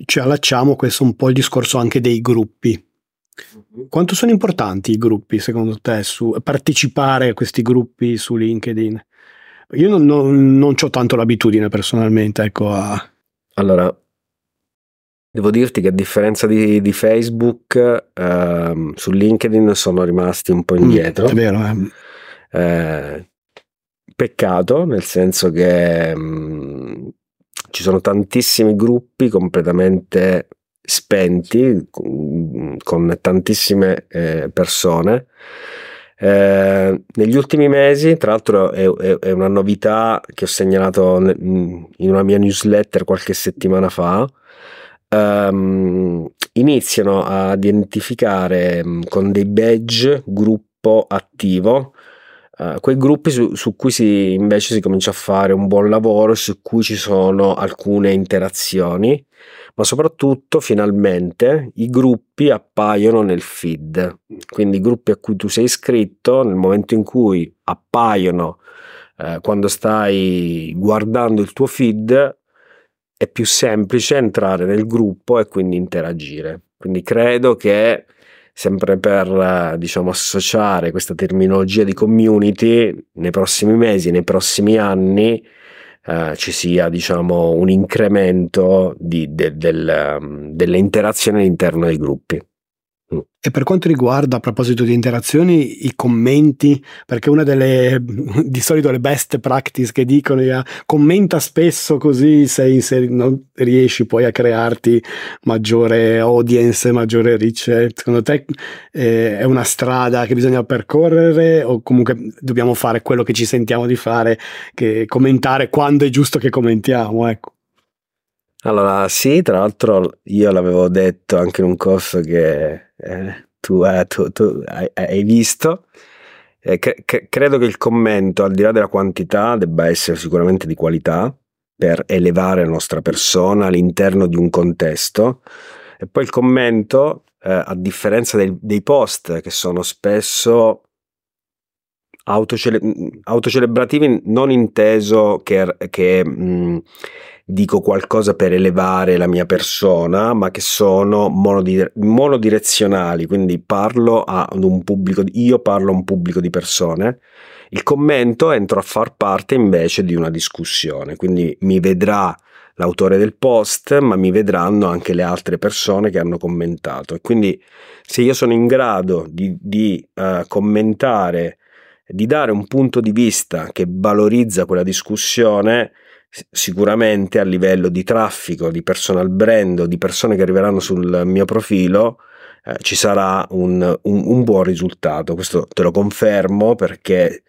Ci allacciamo questo un po' il discorso anche dei gruppi quanto sono importanti i gruppi secondo te su partecipare a questi gruppi su LinkedIn? Io non, non, non ho tanto l'abitudine personalmente, ecco, a... Allora, devo dirti che a differenza di, di Facebook, ehm, su LinkedIn sono rimasti un po' mm, indietro. Mm, è vero, eh. Eh, peccato, nel senso che mh, mm, ci sono tantissimi gruppi completamente spenti con tantissime eh, persone. Eh, negli ultimi mesi, tra l'altro, è, è, è, una novità che ho segnalato in una mia newsletter qualche settimana fa. Um, iniziano ad identificare con dei badge gruppo attivo uh, quei gruppi su, su, cui si, invece si comincia a fare un buon lavoro, su cui ci sono alcune interazioni, ma soprattutto finalmente i gruppi appaiono nel feed. Quindi i gruppi a cui tu sei iscritto, nel momento in cui appaiono uh, quando stai guardando il tuo feed, è più semplice entrare nel gruppo e quindi interagire. Quindi credo che sempre per diciamo associare questa terminologia di community nei prossimi mesi, nei prossimi anni eh, ci sia diciamo un incremento di, de, del, delle interazioni all'interno dei gruppi. Mm. E per quanto riguarda, a proposito di interazioni, i commenti, perché una delle [LAUGHS] di solito le best practice che dicono è commenta spesso così sei, sei, non riesci poi a crearti maggiore audience, maggiore reach. Secondo te eh, è una strada che bisogna percorrere o comunque dobbiamo fare quello che ci sentiamo di fare, che commentare quando è giusto che commentiamo, ecco. Allora, sì, tra l'altro io l'avevo detto anche in un corso che eh, tu, eh, tu, tu hai, hai, visto. Eh, che, che, credo che il commento, al di là della quantità, debba essere sicuramente di qualità per elevare la nostra persona all'interno di un contesto. E poi il commento, eh, a differenza dei, dei, post che sono spesso autocele- autocelebrativi, non inteso che, che mh, dico qualcosa per elevare la mia persona, ma che sono monodire- monodirezionali, quindi parlo ad un pubblico, io parlo a un pubblico di persone. Il commento entro a far parte invece di una discussione, quindi mi vedrà l'autore del post, ma mi vedranno anche le altre persone che hanno commentato. E quindi se io sono in grado di, di uh, commentare, di dare un punto di vista che valorizza quella discussione, sicuramente a livello di traffico, di personal brand, di persone che arriveranno sul mio profilo, eh, ci sarà un, un, un, buon risultato. Questo te lo confermo perché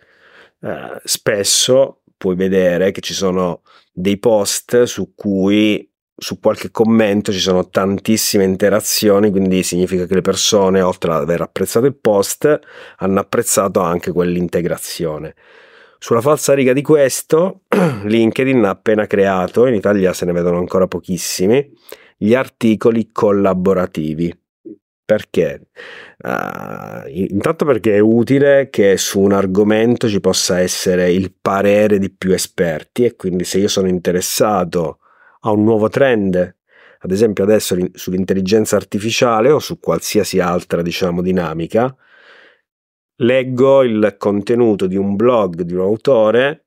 eh, spesso puoi vedere che ci sono dei post su cui su qualche commento ci sono tantissime interazioni, quindi significa che le persone, oltre ad aver apprezzato il post, hanno apprezzato anche quell'integrazione. Sulla falsa riga di questo, [CLEARS THROAT] LinkedIn ha appena creato, in Italia se ne vedono ancora pochissimi, gli articoli collaborativi. Perché? Uh, intanto perché è utile che su un argomento ci possa essere il parere di più esperti e quindi se io sono interessato a un nuovo trend, ad esempio adesso sull'intelligenza artificiale o su qualsiasi altra diciamo dinamica, leggo il contenuto di un blog di un autore,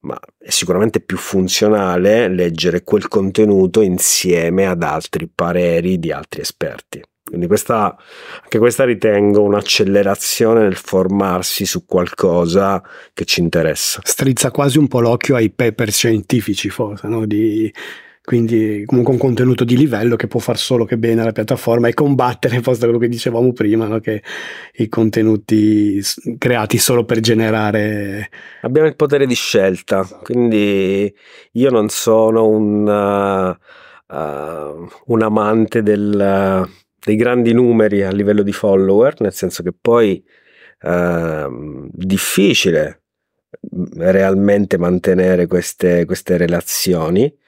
ma è sicuramente più funzionale leggere quel contenuto insieme ad altri pareri di altri esperti. Quindi questa, anche questa ritengo un'accelerazione nel formarsi su qualcosa che ci interessa. Strizza quasi un po' l'occhio ai paper scientifici, forse, no? di quindi comunque un contenuto di livello che può far solo che bene alla piattaforma e combattere, [LAUGHS] posto quello che dicevamo prima, no? che i contenuti creati solo per generare... Abbiamo il potere di scelta, quindi io non sono un, uh, uh, un amante del, dei grandi numeri a livello di follower, nel senso che poi uh, difficile realmente mantenere queste, queste relazioni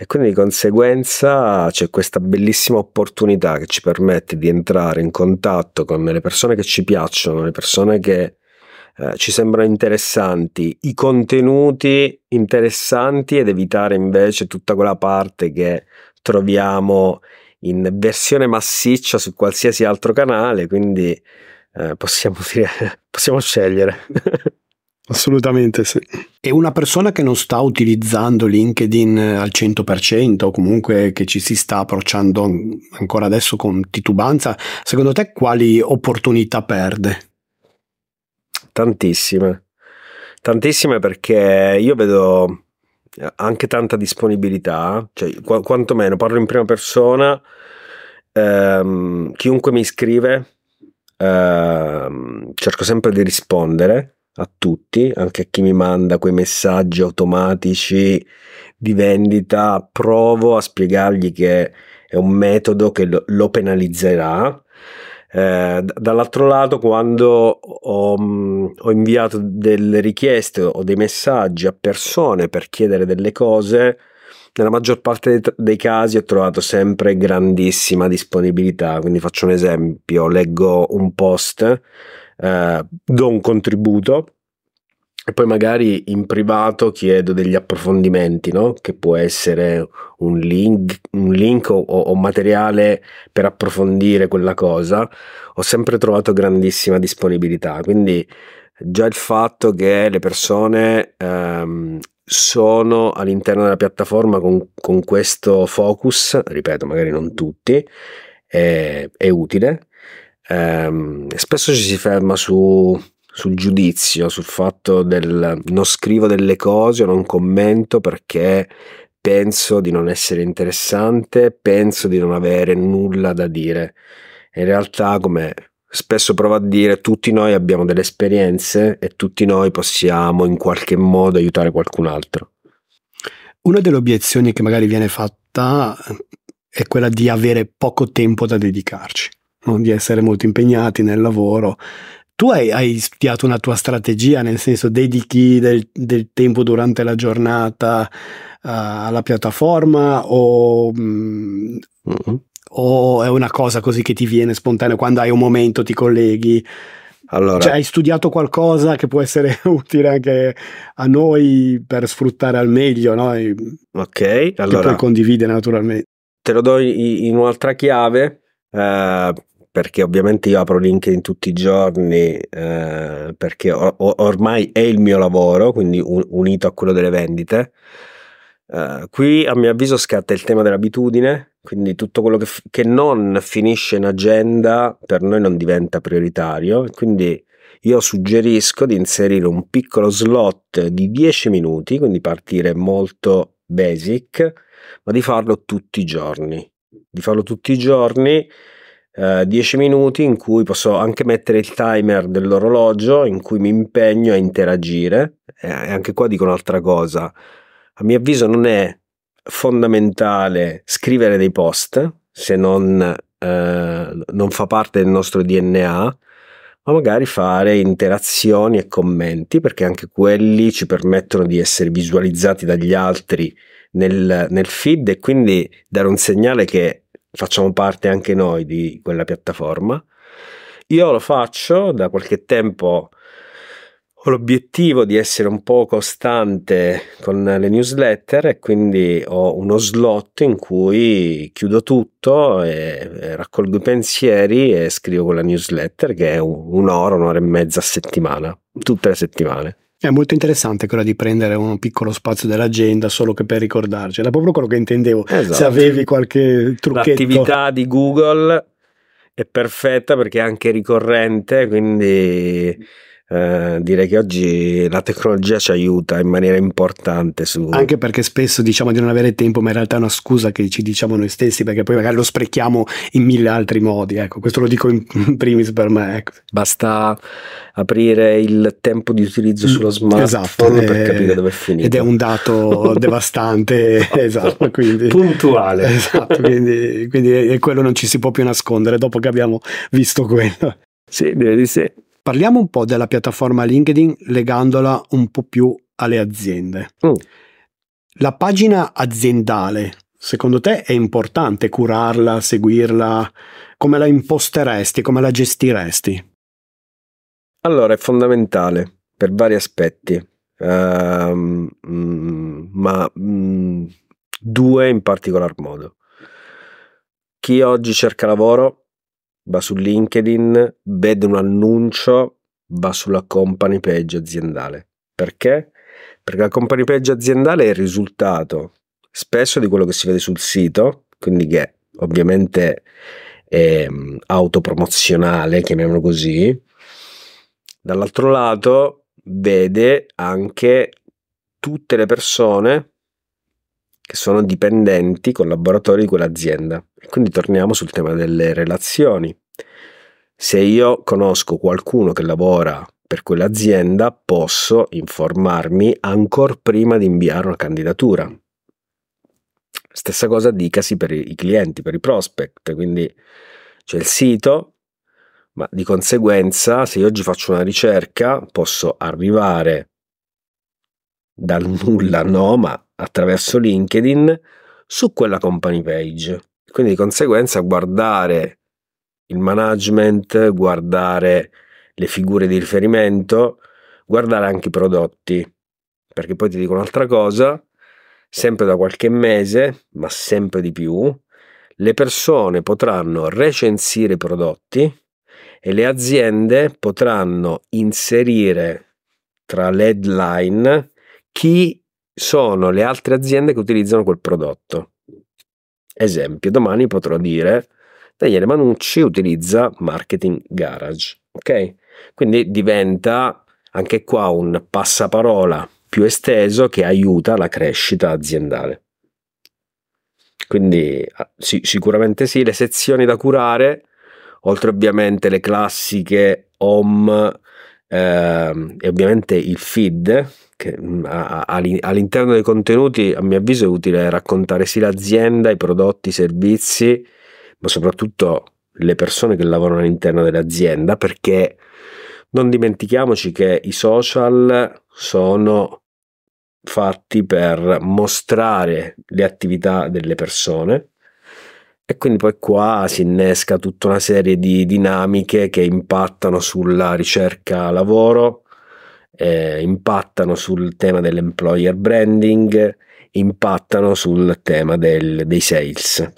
e quindi di conseguenza c'è questa bellissima opportunità che ci permette di entrare in contatto con le persone che ci piacciono, le persone che eh, ci sembrano interessanti, i contenuti interessanti ed evitare invece tutta quella parte che troviamo in versione massiccia su qualsiasi altro canale, quindi eh, possiamo, dire, [LAUGHS] possiamo scegliere. [LAUGHS] Assolutamente sì. E una persona che non sta utilizzando LinkedIn al 100% o comunque che ci si sta approcciando ancora adesso con titubanza, secondo te quali opportunità perde? Tantissime. Tantissime perché io vedo anche tanta disponibilità, cioè qu- quantomeno parlo in prima persona, ehm, chiunque mi scrive ehm, cerco sempre di rispondere a tutti, anche a chi mi manda quei messaggi automatici di vendita, provo a spiegargli che è un metodo che lo, lo penalizzerà. Eh, dall'altro lato, quando ho, mm, ho, inviato delle richieste o dei messaggi a persone per chiedere delle cose, nella maggior parte dei, dei casi ho trovato sempre grandissima disponibilità. Quindi faccio un esempio, leggo un post, eh, do un contributo e poi magari in privato chiedo degli approfondimenti, no? che può essere un link, un link o, o, materiale per approfondire quella cosa, ho sempre trovato grandissima disponibilità. Quindi già il fatto che le persone ehm, sono all'interno della piattaforma con, con, questo focus, ripeto, magari non tutti, è, è utile. Ehm, spesso ci si ferma su sul giudizio, sul fatto del non scrivo delle cose o non commento perché penso di non essere interessante, penso di non avere nulla da dire. In realtà, come spesso provo a dire, tutti noi abbiamo delle esperienze e tutti noi possiamo in qualche modo aiutare qualcun altro. Una delle obiezioni che magari viene fatta è quella di avere poco tempo da dedicarci? Di essere molto impegnati nel lavoro tu hai, hai, studiato una tua strategia, nel senso dedichi del, del tempo durante la giornata uh, alla piattaforma o, mm, mm-hmm. o, è una cosa così che ti viene spontanea quando hai un momento ti colleghi? Allora, cioè, hai studiato qualcosa che può essere [LAUGHS] utile anche a noi per sfruttare al meglio, no? ok, allora. Che puoi condividere naturalmente. Te lo do in, in un'altra chiave. Uh, perché ovviamente io apro LinkedIn tutti i giorni eh, perché or- ormai è il mio lavoro, quindi un- unito a quello delle vendite. Uh, qui a mio avviso scatta il tema dell'abitudine, quindi tutto quello che, f- che, non finisce in agenda per noi non diventa prioritario, quindi io suggerisco di inserire un piccolo slot di 10 minuti, quindi partire molto basic, ma di farlo tutti i giorni. Di farlo tutti i giorni 10 eh, minuti in cui posso anche mettere il timer dell'orologio in cui mi impegno a interagire. E anche qua dico un'altra cosa. A mio avviso non è fondamentale scrivere dei post se non, eh, non fa parte del nostro DNA ma magari fare interazioni e commenti perché anche quelli ci permettono di essere visualizzati dagli altri nel, nel feed e quindi dare un segnale che facciamo parte anche noi di quella piattaforma. Io lo faccio da qualche tempo. Ho l'obiettivo di essere un po' costante con le newsletter e quindi ho uno slot in cui chiudo tutto e raccolgo i pensieri e scrivo quella newsletter che è un'ora, un'ora e mezza a settimana, tutte le settimane. È molto interessante quella di prendere un piccolo spazio dell'agenda solo che per ricordarci. Era proprio quello che intendevo. Esatto. Se avevi qualche trucchetto. L'attività di Google è perfetta perché è anche ricorrente, quindi eh, direi che oggi la tecnologia ci aiuta in maniera importante. Su... Anche perché spesso diciamo di non avere tempo, ma in realtà è una scusa che ci diciamo noi stessi, perché poi magari lo sprechiamo in mille altri modi. Ecco, questo lo dico in primis per me. Ecco. Basta aprire il tempo di utilizzo sullo mm, smartphone esatto, per è, capire dove è finito. Ed è un dato [LAUGHS] devastante, esatto, esatto quindi, puntuale. Esatto, quindi, quindi quello non ci si può più nascondere dopo che abbiamo visto quello. Sì, direi di sì. Parliamo un po' della piattaforma LinkedIn legandola un po' più alle aziende. Mm. La pagina aziendale, secondo te è importante curarla, seguirla? Come la imposteresti, come la gestiresti? Allora, è fondamentale per vari aspetti, uh, mm, ma mm, due in particolar modo. Chi oggi cerca lavoro va su LinkedIn, vede un annuncio, va sulla company page aziendale. Perché? Perché la company page aziendale è il risultato spesso di quello che si vede sul sito, quindi che ovviamente è mm, autopromozionale, chiamiamolo così. Dall'altro lato vede anche tutte le persone che sono dipendenti, collaboratori di quell'azienda. Quindi torniamo sul tema delle relazioni. Se io conosco qualcuno che lavora per quell'azienda, posso informarmi ancora prima di inviare una candidatura. Stessa cosa dicasi per i clienti, per i prospect, quindi c'è il sito, ma di conseguenza se io oggi faccio una ricerca posso arrivare dal nulla no, ma attraverso LinkedIn su quella company page. Quindi di conseguenza guardare il management, guardare le figure di riferimento, guardare anche i prodotti. Perché poi ti dico un'altra cosa, sempre da qualche mese, ma sempre di più, le persone potranno recensire i prodotti e le aziende potranno inserire tra le headline chi sono le altre aziende che utilizzano quel prodotto. Esempio, domani potrò dire Daniele Manucci utilizza Marketing Garage, ok? Quindi diventa anche qua un passaparola più esteso che aiuta la crescita aziendale. Quindi ah, sì, sicuramente sì, le sezioni da curare, oltre ovviamente le classiche home eh, e ovviamente il feed, che mm, all'interno dei contenuti a mio avviso è utile raccontare sì l'azienda, i prodotti, i servizi, ma soprattutto le persone che lavorano all'interno dell'azienda, perché non dimentichiamoci che i social sono fatti per mostrare le attività delle persone e quindi poi qua si innesca tutta una serie di dinamiche che impattano sulla ricerca lavoro, eh, impattano sul tema dell'employer branding, impattano sul tema del, dei sales.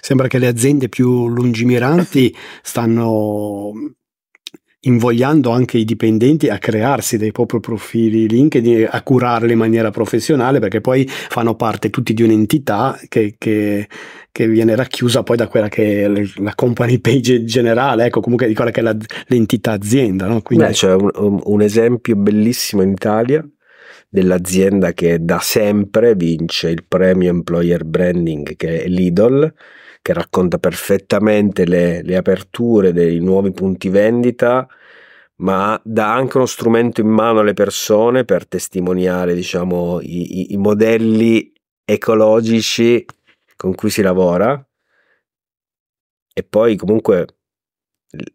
Sembra che le aziende più lungimiranti stanno invogliando anche i dipendenti a crearsi dei propri profili LinkedIn, a curarli in maniera professionale, perché poi fanno parte tutti di un'entità che, che, che viene racchiusa poi da quella che è la company page generale, ecco, comunque di quella che è la, l'entità azienda. No? Quindi... Beh, c'è un, un esempio bellissimo in Italia dell'azienda che da sempre vince il premio Employer Branding che è Lidl che racconta perfettamente le, le aperture dei nuovi punti vendita, ma dà anche uno strumento in mano alle persone per testimoniare diciamo, i, i, i modelli ecologici con cui si lavora. E poi comunque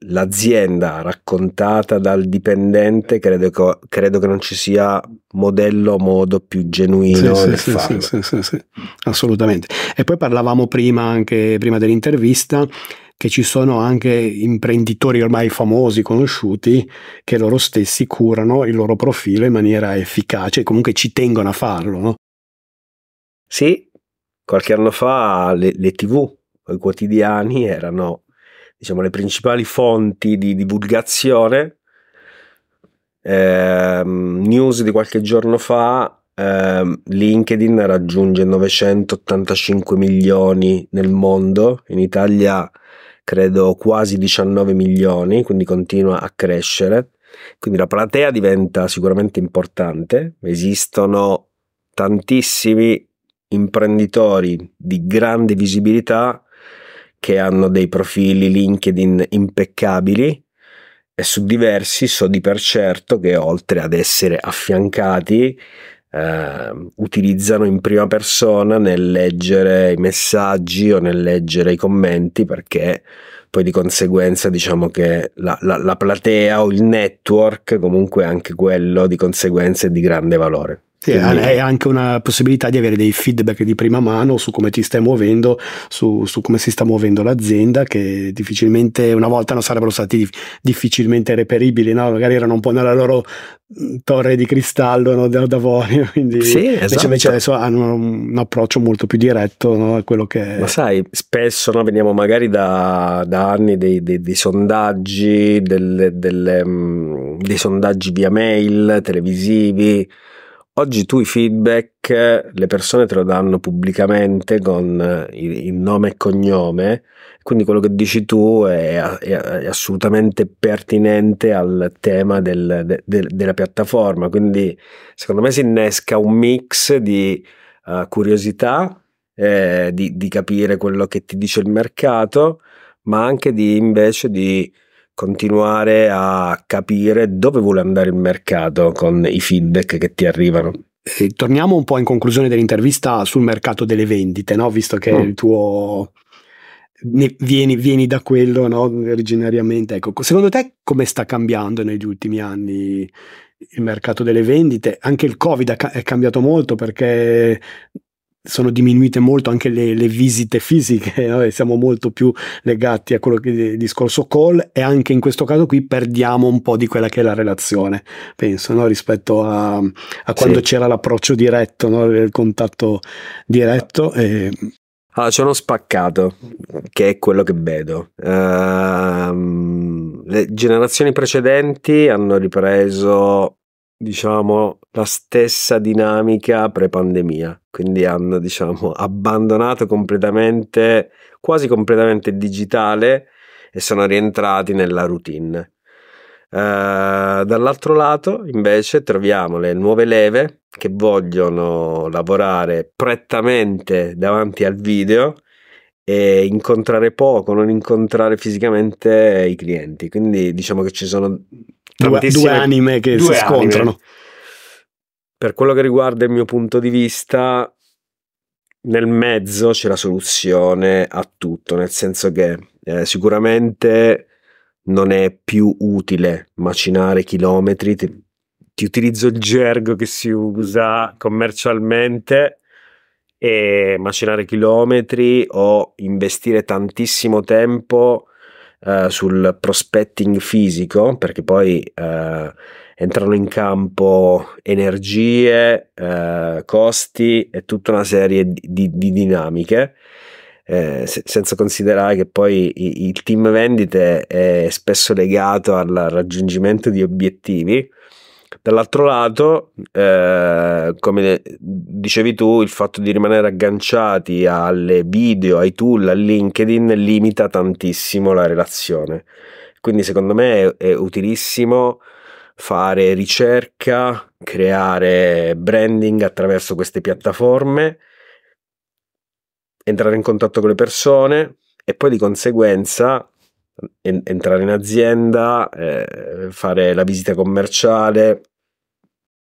l'azienda raccontata dal dipendente credo che, credo che non ci sia modello modo più genuino sì, sì, farlo. Sì, sì, sì, assolutamente e poi parlavamo prima anche prima dell'intervista che ci sono anche imprenditori ormai famosi, conosciuti, che loro stessi curano il loro profilo in maniera efficace e comunque ci tengono a farlo. No? Sì, qualche anno fa le, le tv, i quotidiani erano diciamo, le principali fonti di divulgazione. Eh, news di qualche giorno fa, eh, LinkedIn raggiunge 985 milioni nel mondo, in Italia credo quasi 19 milioni, quindi continua a crescere. Quindi la platea diventa sicuramente importante, esistono tantissimi imprenditori di grande visibilità che hanno dei profili LinkedIn impeccabili e su diversi so di per certo che oltre ad essere affiancati eh, utilizzano in prima persona nel leggere i messaggi o nel leggere i commenti perché poi di conseguenza diciamo che la, la, la platea o il network comunque anche quello di conseguenza è di grande valore. Sì, è anche una possibilità di avere dei feedback di prima mano su come ti stai muovendo, su, su come si sta muovendo l'azienda, che difficilmente una volta non sarebbero stati difficilmente reperibili, no? magari erano un po' nella loro mm, torre di cristallo no? d'avorio, [LAUGHS] quindi sì, esatto. invece adesso hanno un, approccio molto più diretto no? a quello che Ma sai, spesso no, veniamo magari da, da anni dei, dei, dei sondaggi, delle, delle, um, dei sondaggi via mail, televisivi Oggi tu i feedback le persone te lo danno pubblicamente con eh, il nome e cognome, quindi quello che dici tu è, è, è assolutamente pertinente al tema del, de, de, della piattaforma. Quindi secondo me si innesca un mix di uh, curiosità, eh, di, di capire quello che ti dice il mercato, ma anche di invece di continuare a capire dove vuole andare il mercato con i feedback che ti arrivano. E torniamo un po' in conclusione dell'intervista sul mercato delle vendite, no? visto che mm. il tuo vieni, vieni, da quello no? originariamente. Ecco, secondo te come sta cambiando negli ultimi anni il mercato delle vendite? Anche il Covid è cambiato molto perché sono diminuite molto anche le, le visite fisiche, [LAUGHS] no? siamo molto più legati a quello che è il discorso call e anche in questo caso qui perdiamo un po' di quella che è la relazione, penso, no? rispetto a, a quando sì. c'era l'approccio diretto, no? il contatto diretto. E... Allora, c'è uno spaccato che è quello che vedo. Uh, le generazioni precedenti hanno ripreso diciamo, la stessa dinamica pre-pandemia, quindi hanno, diciamo, abbandonato completamente, quasi completamente il digitale e sono rientrati nella routine. Uh, dall'altro lato, invece, troviamo le nuove leve che vogliono lavorare prettamente davanti al video e incontrare poco, non incontrare fisicamente i clienti. Quindi diciamo che ci sono due, due anime che due si scontrano. Anime. Per quello che riguarda il mio punto di vista, nel mezzo c'è la soluzione a tutto, nel senso che eh, sicuramente non è più utile macinare chilometri. Ti, ti utilizzo il gergo che si usa commercialmente e macinare chilometri o investire tantissimo tempo uh, sul prospecting fisico, perché poi uh, entrano in campo energie, uh, costi e tutta una serie di, di, di dinamiche. Eh, senza considerare che poi il team vendite è spesso legato al raggiungimento di obiettivi Dall'altro lato, eh, come dicevi tu, il fatto di rimanere agganciati alle video, ai tool, a LinkedIn limita tantissimo la relazione. Quindi secondo me è, è utilissimo fare ricerca, creare branding attraverso queste piattaforme, entrare in contatto con le persone e poi di conseguenza en- entrare in azienda, eh, fare la visita commerciale,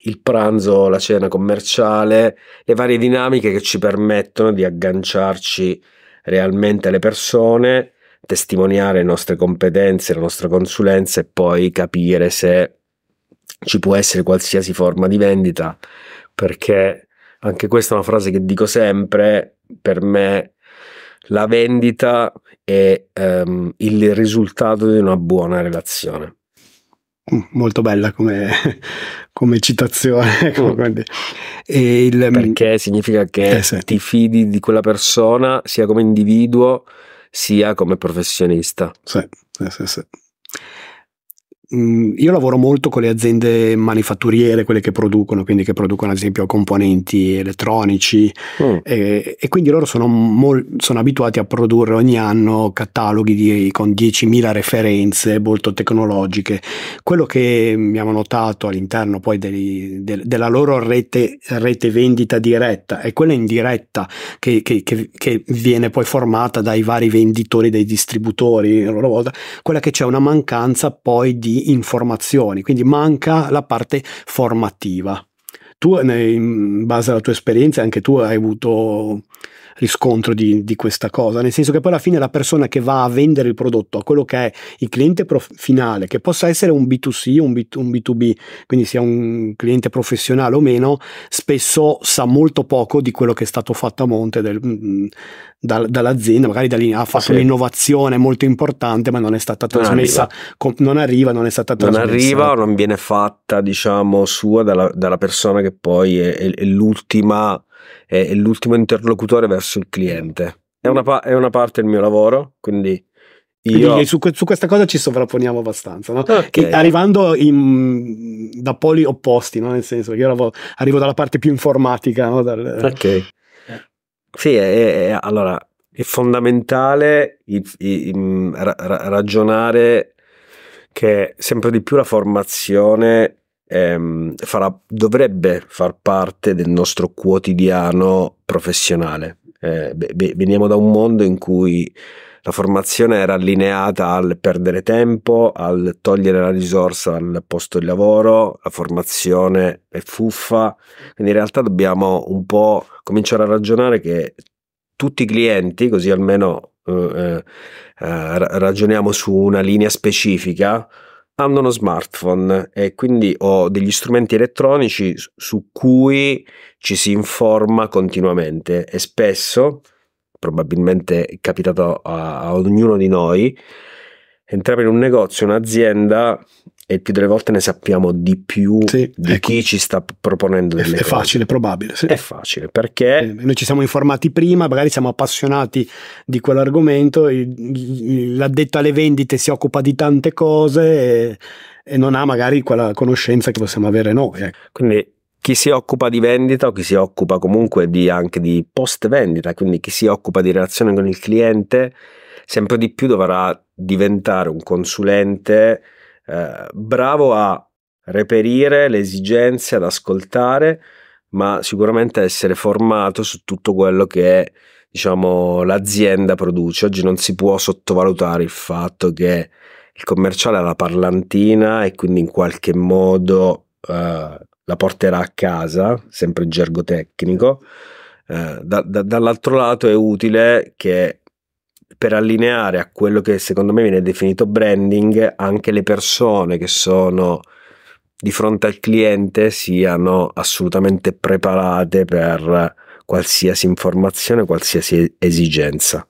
il pranzo, la cena commerciale, le varie dinamiche che ci permettono di agganciarci realmente alle persone, testimoniare le nostre competenze, la nostra consulenza e poi capire se ci può essere qualsiasi forma di vendita, perché anche questa è una frase che dico sempre, per me la vendita è um, il risultato di una buona relazione. Mm, molto bella come, [LAUGHS] come citazione. [LAUGHS] Mm. il, Perché significa che eh, sì. ti fidi di quella persona sia come individuo sia come professionista. Sì, sì, sì. Mm, io lavoro molto con le aziende manifatturiere, quelle che producono, quindi che producono ad esempio componenti elettronici mm. e, e, quindi loro sono, mol, sono, abituati a produrre ogni anno cataloghi di, con 10.000 referenze molto tecnologiche. Quello che abbiamo notato all'interno poi dei, de, della loro rete, rete, vendita diretta è quella indiretta che, che, che, che viene poi formata dai vari venditori, dai distributori, a loro volta, quella che c'è una mancanza poi di informazioni, quindi manca la parte formativa. Tu, in base alla tua esperienza, anche tu hai avuto riscontro di, di, questa cosa, nel senso che poi alla fine la persona che va a vendere il prodotto a quello che è il cliente prof- finale, che possa essere un B2C, un, B, un B2B, quindi sia un cliente professionale o meno, spesso sa molto poco di quello che è stato fatto a monte del, mm, da, dall'azienda, magari da ha fatto sì. un'innovazione molto importante, ma non è stata trasmessa, non arriva, com, non, arriva non è stata trasmessa. Non arriva o non viene fatta, diciamo, sua dalla, dalla persona che poi è, è, è l'ultima è, l'ultimo interlocutore verso il cliente. È una, è una parte del mio lavoro, quindi io... Su, su, questa cosa ci sovrapponiamo abbastanza, no? okay. arrivando in, da poli opposti, no? nel senso che io lavoro, arrivo dalla parte più informatica. No? Dal... Ok. Sì, è, è, allora è fondamentale i, i, ra, ragionare che sempre di più la formazione ehm, farà, dovrebbe far parte del nostro quotidiano professionale. Eh, beh, veniamo da un mondo in cui la formazione era allineata al perdere tempo, al togliere la risorsa dal posto di lavoro, la formazione è fuffa, quindi in realtà dobbiamo un po' cominciare a ragionare che tutti i clienti, così almeno eh, ragioniamo su una linea specifica, hanno uno smartphone e quindi ho degli strumenti elettronici su cui ci si informa continuamente e spesso, probabilmente è capitato a, a ognuno di noi, entrare in un negozio, un'azienda e il più delle volte ne sappiamo di più sì, di ecco. chi ci sta proponendo delle è, cose. È facile, probabile. Sì. È facile perché eh, noi ci siamo informati prima, magari siamo appassionati di quell'argomento, l'addetto alle vendite si occupa di tante cose e, e non ha magari quella conoscenza che possiamo avere noi. Ecco. Quindi chi si occupa di vendita o chi si occupa comunque di, anche di post vendita, quindi chi si occupa di relazione con il cliente, sempre di più dovrà diventare un consulente eh, bravo a reperire le esigenze, ad ascoltare, ma sicuramente essere formato su tutto quello che diciamo, l'azienda produce. Oggi non si può sottovalutare il fatto che il commerciale ha la parlantina e quindi in qualche modo eh, la porterà a casa, sempre gergo tecnico. Eh, da, da, dall'altro lato è utile che per allineare a quello che secondo me viene definito branding anche le persone che sono di fronte al cliente siano assolutamente preparate per qualsiasi informazione, qualsiasi esigenza.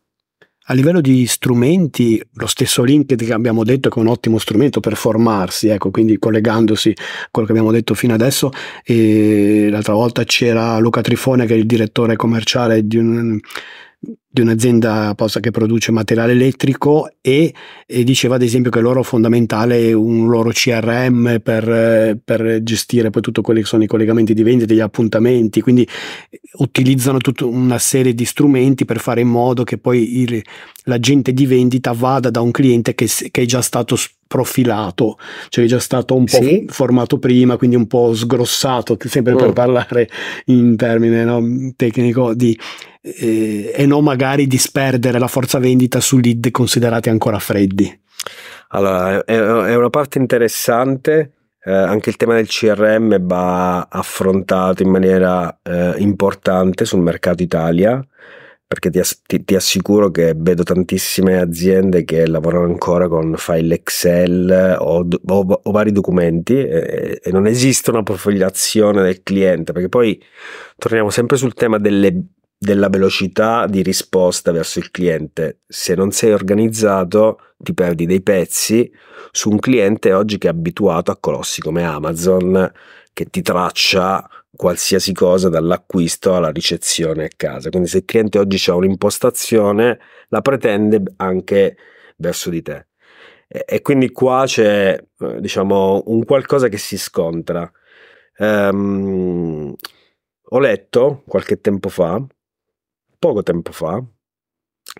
A livello di strumenti, lo stesso LinkedIn che abbiamo detto che è un ottimo strumento per formarsi, ecco, quindi collegandosi a quello che abbiamo detto fino adesso, l'altra volta c'era Luca Trifone che è il direttore commerciale di un di un'azienda apposta che produce materiale elettrico e, e, diceva ad esempio che loro fondamentale un loro CRM per, per, gestire poi tutto quelli che sono i collegamenti di vendita, gli appuntamenti, quindi utilizzano tutta una serie di strumenti per fare in modo che poi il, l'agente di vendita vada da un cliente che, che è già stato profilato, cioè è già stato un po' sì. formato prima, quindi un po' sgrossato, [LAUGHS] sempre mm. per parlare in termine no, tecnico di eh, e non magari disperdere la forza vendita su lead considerati ancora freddi. Allora, è, è una parte interessante. Eh, anche il tema del CRM va affrontato in maniera eh, importante sul mercato Italia perché ti, ti, ti, assicuro che vedo tantissime aziende che lavorano ancora con file Excel o, o, o vari documenti e, e, non esiste una profilazione del cliente perché poi torniamo sempre sul tema delle della velocità di risposta verso il cliente. Se non sei organizzato, ti perdi dei pezzi su un cliente oggi che è abituato a colossi come Amazon che ti traccia qualsiasi cosa dall'acquisto alla ricezione a casa. Quindi se il cliente oggi ha un'impostazione, la pretende anche verso di te. E, e quindi qua c'è eh, diciamo un qualcosa che si scontra. Um, ho letto qualche tempo fa poco tempo fa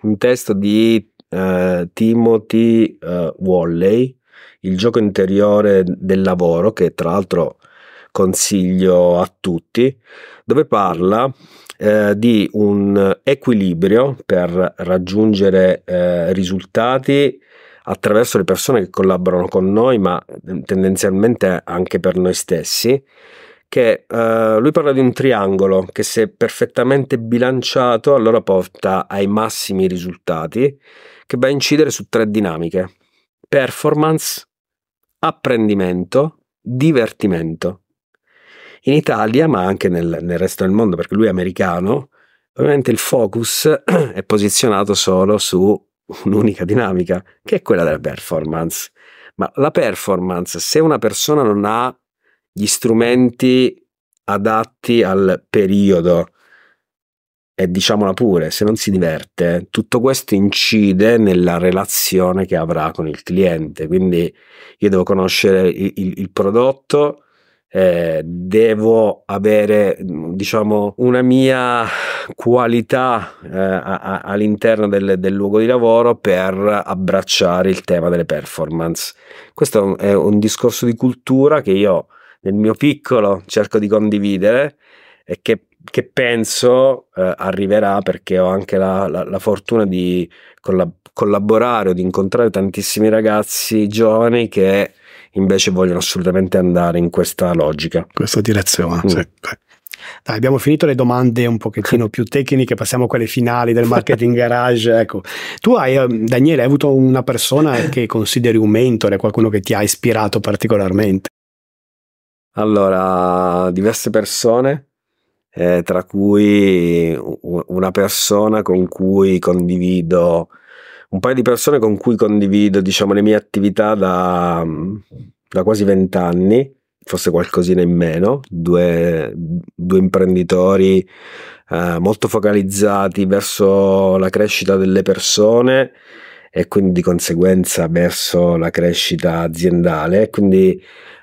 un testo di uh, Timothy uh, Walley, il gioco interiore del lavoro, che tra l'altro consiglio a tutti, dove parla uh, di un equilibrio per raggiungere risultati attraverso le persone che collaborano con noi, ma tendenzialmente anche per noi stessi che uh, lui parla di un triangolo che se perfettamente bilanciato allora porta ai massimi risultati che va a incidere su tre dinamiche performance, apprendimento, divertimento. In Italia, ma anche nel, nel resto del mondo, perché lui è americano, ovviamente il focus [CLEARS THROAT] è posizionato solo su un'unica dinamica, che è quella della performance. Ma la performance, se una persona non ha gli strumenti adatti al periodo e diciamola pure, se non si diverte, tutto questo incide nella relazione che avrà con il cliente. Quindi io devo conoscere il, il, il prodotto, eh, devo avere diciamo una mia qualità eh, a, a, all'interno del, del, luogo di lavoro per abbracciare il tema delle performance. Questo è un discorso di cultura che io nel mio piccolo cerco di condividere e che, che penso eh, arriverà perché ho anche la, la, la fortuna di collab- collaborare o di incontrare tantissimi ragazzi giovani che invece vogliono assolutamente andare in questa logica. Questa direzione, mm. sì. Dai, abbiamo finito le domande un pochettino [LAUGHS] più tecniche, passiamo a quelle finali del marketing garage. Ecco, tu hai, ehm, Daniele, hai avuto una persona che consideri un mentore, qualcuno che ti ha ispirato particolarmente? Allora, diverse persone, eh, tra cui una persona con cui condivido, un paio di persone con cui condivido, diciamo, le mie attività da, da quasi vent'anni forse qualcosina in meno, due, due imprenditori eh, molto focalizzati verso la crescita delle persone e quindi di conseguenza verso la crescita aziendale. Quindi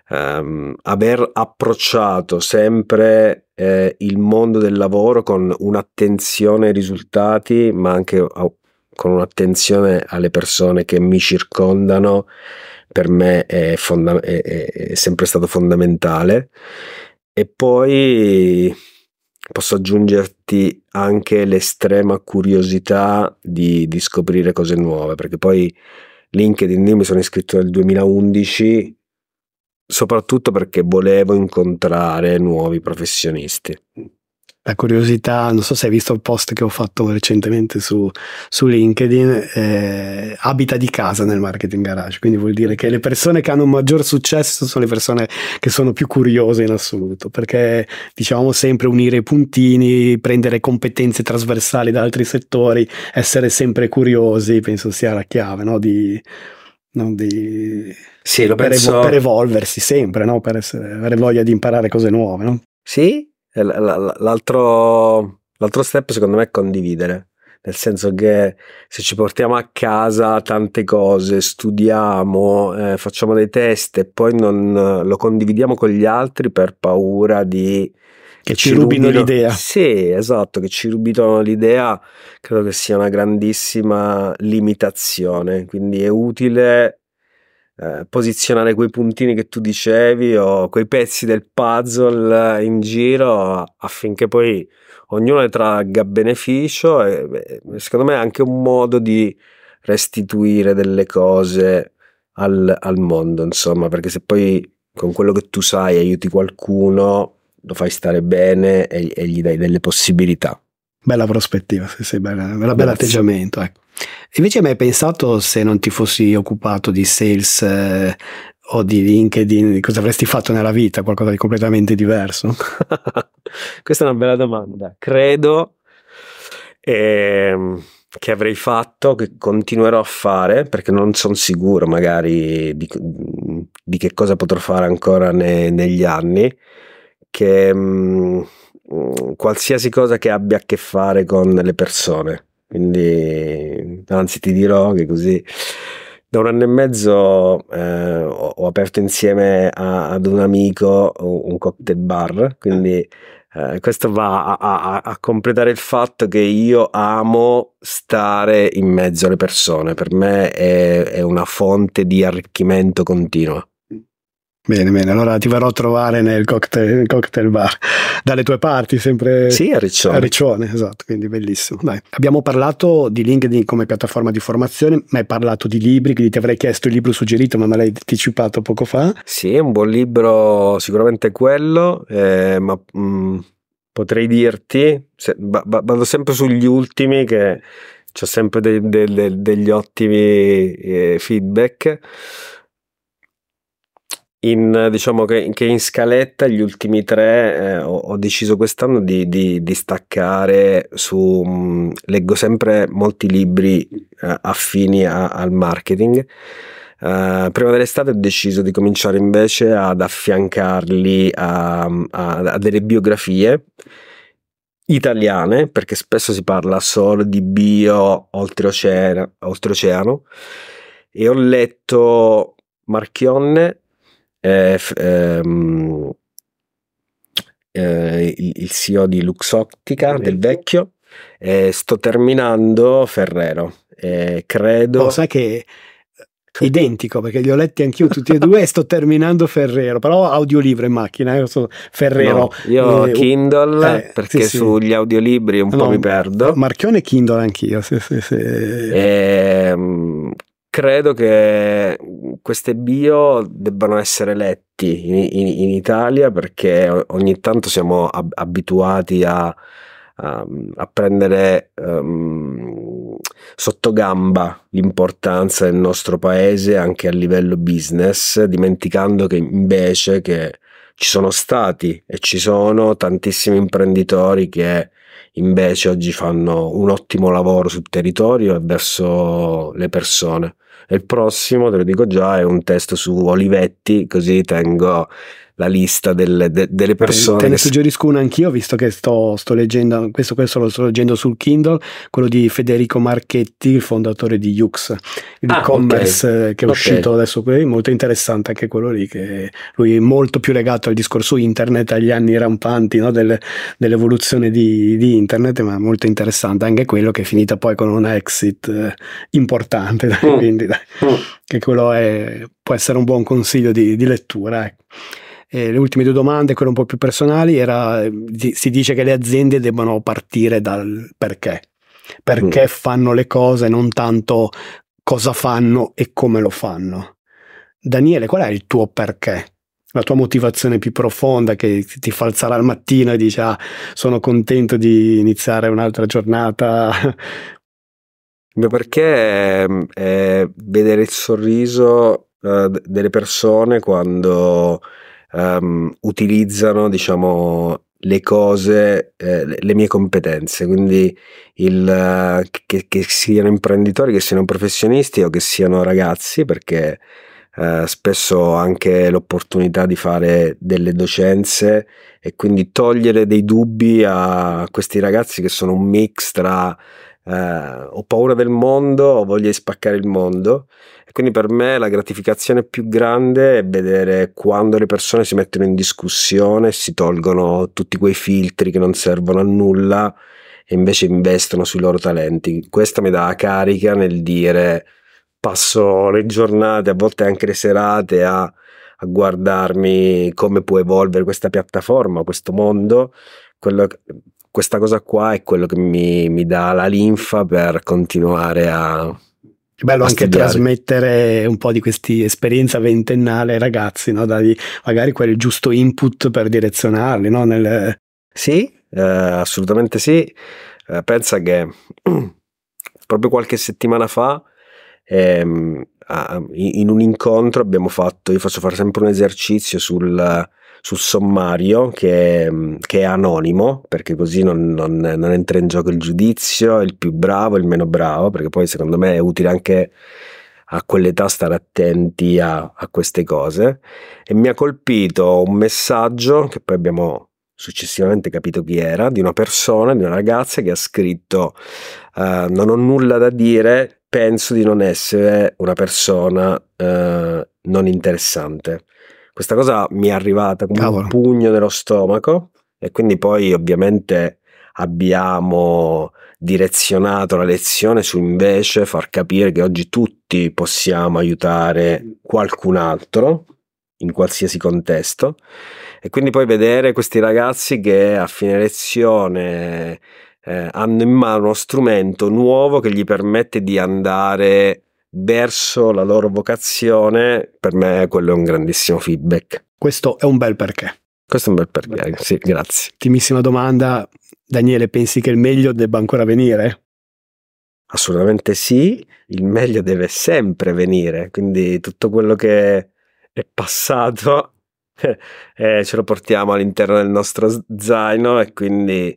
ehm, aver approcciato sempre eh, il mondo del lavoro con un'attenzione ai risultati, ma anche con un'attenzione alle persone che mi circondano per me è, fonda- è, è sempre stato fondamentale. E poi posso aggiungerti anche l'estrema curiosità di, di, scoprire cose nuove, perché poi LinkedIn io mi sono iscritto nel 2011 soprattutto perché volevo incontrare nuovi professionisti la curiosità, non so se hai visto il post che ho fatto recentemente su, su LinkedIn, eh, abita di casa nel marketing garage, quindi vuol dire che le persone che hanno un maggior successo sono le persone che sono più curiose in assoluto, perché diciamo sempre unire i puntini, prendere competenze trasversali da altri settori, essere sempre curiosi, penso sia la chiave no? di... No? di sì, per, penso... per, evolversi sempre, no? per essere, avere voglia di imparare cose nuove. No? Sì, L'altro, l'altro step secondo me è condividere, nel senso che se ci portiamo a casa tante cose, studiamo, eh, facciamo dei test e poi non lo condividiamo con gli altri per paura di che ci, ci rubino, rubino. l'idea. Sì, esatto, che ci rubino l'idea, credo che sia una grandissima limitazione, quindi è utile eh, posizionare quei puntini che tu dicevi o quei pezzi del puzzle in giro affinché poi ognuno ne tragga beneficio e secondo me è anche un modo di restituire delle cose al, al mondo insomma perché se poi con quello che tu sai aiuti qualcuno lo fai stare bene e, e gli dai delle possibilità. Bella prospettiva sì, sì, bella, bella, bella atteggiamento ecco Invece mi hai pensato se non ti fossi occupato di sales eh, o di LinkedIn, cosa avresti fatto nella vita? Qualcosa di completamente diverso? [LAUGHS] Questa è una bella domanda. Credo eh, che avrei fatto, che continuerò a fare, perché non sono sicuro magari di, di, che cosa potrò fare ancora ne, negli anni, che mh, mm, qualsiasi cosa che abbia a che fare con le persone quindi, anzi, ti dirò che così da un anno e mezzo eh, ho, ho, aperto insieme a, ad un amico un cocktail bar. Quindi, eh, questo va a, a, a, completare il fatto che io amo stare in mezzo alle persone. Per me è, è una fonte di arricchimento continuo. Bene, bene, allora ti verrò a trovare nel cocktail, cocktail, bar, dalle tue parti, sempre sì, a Riccione. A Riccione, esatto, quindi bellissimo. Dai. Abbiamo parlato di LinkedIn come piattaforma di formazione, ma hai parlato di libri, quindi ti avrei chiesto il libro suggerito, ma me l'hai anticipato poco fa. Sì, è un buon libro, sicuramente quello, eh, ma mh, mm, potrei dirti, se, b- b- vado sempre sugli ultimi che ho sempre de- de- de- degli ottimi eh, feedback in, diciamo che, che, in scaletta gli ultimi tre eh, ho, ho, deciso quest'anno di, di, di staccare su mh, leggo sempre molti libri eh, affini a, al marketing. Uh, prima dell'estate ho deciso di cominciare invece ad affiancarli a, a, a, delle biografie italiane, perché spesso si parla solo di bio oltreoceano, oltreoceano e ho letto Marchionne, eh, ehm, eh, il, il, CEO di Luxottica del vecchio e sto terminando Ferrero e credo oh, sai che identico perché li ho letti anch'io tutti e due e sto terminando Ferrero però audiolibro in macchina eh, Ferrero no, io eh, Kindle eh, perché sì, sugli sì. audiolibri un no, po' mi perdo Marchione Kindle anch'io sì, sì, sì. E, ehm, credo che queste bio debbano essere letti in, in, in Italia perché ogni tanto siamo ab- abituati a, a, a prendere um, sotto gamba l'importanza del nostro paese anche a livello business, dimenticando che invece che ci sono stati e ci sono tantissimi imprenditori che invece oggi fanno un ottimo lavoro sul territorio e verso le persone. Il prossimo, te lo dico già, è un test su Olivetti, così tengo la lista delle, de, delle persone. Te ne suggerisco una anch'io, visto che sto, sto, leggendo, questo, questo lo sto leggendo sul Kindle, quello di Federico Marchetti, il fondatore di Yux, l'e-commerce ah, okay. che è uscito okay. adesso, molto interessante anche quello lì, che lui è molto più legato al discorso internet, agli anni rampanti no, delle, dell'evoluzione di, di, internet, ma molto interessante anche quello che è finita poi con un exit eh, importante, [LAUGHS] mm. quindi dai, mm. che quello è, può essere un buon consiglio di, di lettura. Ecco. Eh, le ultime due domande, quelle un po' più personali, era, si dice che le aziende debbano partire dal perché. Perché mm. fanno le cose, non tanto cosa fanno e come lo fanno. Daniele, qual è il tuo perché? La tua motivazione più profonda che ti fa alzare al mattino e dici ah, sono contento di iniziare un'altra giornata. Il mio perché è, vedere il sorriso uh, delle persone quando um, utilizzano, diciamo, le cose, eh, le mie competenze, quindi il, uh, che, che, siano imprenditori, che siano professionisti o che siano ragazzi, perché uh, spesso anche l'opportunità di fare delle docenze e quindi togliere dei dubbi a questi ragazzi che sono un mix tra Uh, ho paura del mondo, ho voglia di spaccare il mondo quindi per me la gratificazione più grande è vedere quando le persone si mettono in discussione, si tolgono tutti quei filtri che non servono a nulla e invece investono sui loro talenti. Questa mi dà carica nel dire passo le giornate, a volte anche le serate a, a guardarmi come può evolvere questa piattaforma, questo mondo. Quello, questa cosa qua è quello che mi, mi dà la linfa per continuare a, è bello anche studiare. trasmettere un po' di questa esperienza ventennale ai ragazzi, no? Dargli magari quel giusto input per direzionarli. No? Nel... Sì, eh, assolutamente sì. Eh, pensa che [CLEARS THROAT] proprio qualche settimana fa ehm, in un incontro abbiamo fatto, io faccio fare sempre un esercizio sul sul sommario che, che, è anonimo, perché così non, non, non, entra in gioco il giudizio, il più bravo, il meno bravo, perché poi secondo me è utile anche a quell'età stare attenti a, a queste cose. E mi ha colpito un messaggio che poi abbiamo successivamente capito chi era, di una persona, di una ragazza che ha scritto uh, non ho nulla da dire, penso di non essere una persona uh, non interessante. Questa cosa mi è arrivata come Cavolo. un pugno nello stomaco e quindi poi ovviamente abbiamo direzionato la lezione su invece far capire che oggi tutti possiamo aiutare qualcun altro in qualsiasi contesto e quindi poi vedere questi ragazzi che a fine lezione eh, hanno in mano uno strumento nuovo che gli permette di andare verso la loro vocazione, per me quello è un grandissimo feedback. Questo è un bel perché. Questo è un bel perché, sì, grazie. Ultimissima domanda, Daniele, pensi che il meglio debba ancora venire? Assolutamente sì, il meglio deve sempre venire, quindi tutto quello che è passato [LAUGHS] eh, ce lo portiamo all'interno del nostro zaino e quindi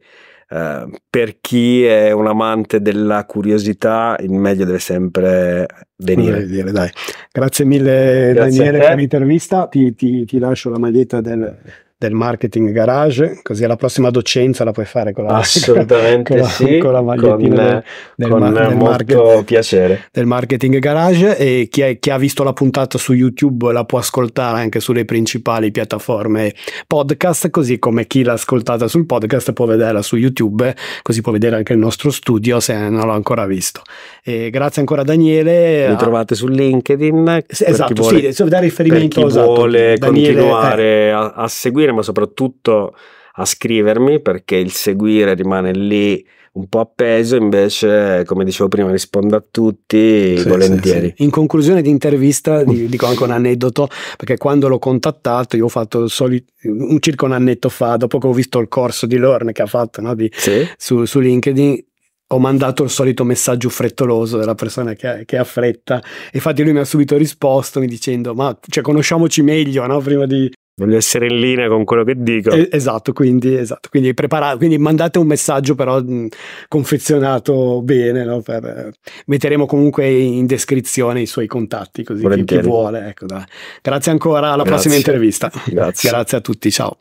Uh, per chi è un amante della curiosità, il meglio deve sempre venire. Dire, Grazie mille Grazie Daniele per l'intervista, ti, ti, ti lascio la maglietta del, del marketing garage, così alla prossima docenza la puoi fare con la, Assolutamente con la, sì, con la magliettina con, del, del, con mar- del market, piacere. del marketing garage e chi, è, chi, ha visto la puntata su YouTube la può ascoltare anche sulle principali piattaforme podcast, così come chi l'ha ascoltata sul podcast può vederla su YouTube, così può vedere anche il nostro studio se non l'ha ancora visto. E grazie ancora Daniele. Mi trovate su LinkedIn. Esatto, vuole, sì, riferimento per chi esatto, vuole Daniele, continuare eh. a, a seguire seguire, ma soprattutto a scrivermi perché il seguire rimane lì un po' appeso, invece, come dicevo prima, rispondo a tutti sì, volentieri. Sì, sì. In conclusione di intervista, dico anche un aneddoto, perché quando l'ho contattato, io ho fatto il solito, un, circa un annetto fa, dopo che ho visto il corso di Lorne che ha fatto no, di, su, su LinkedIn, ho mandato il solito messaggio frettoloso della persona che, che ha fretta. Infatti, lui mi ha subito risposto mi dicendo: Ma cioè, conosciamoci meglio no? prima di, Voglio essere in linea con quello che dico. Eh, esatto, quindi, esatto, quindi, quindi mandate un messaggio però mh, confezionato bene, no? per, eh, metteremo comunque in descrizione i suoi contatti, così chi, chi, vuole. Ecco, Grazie ancora, alla Grazie. prossima intervista. Grazie. Grazie a tutti, ciao.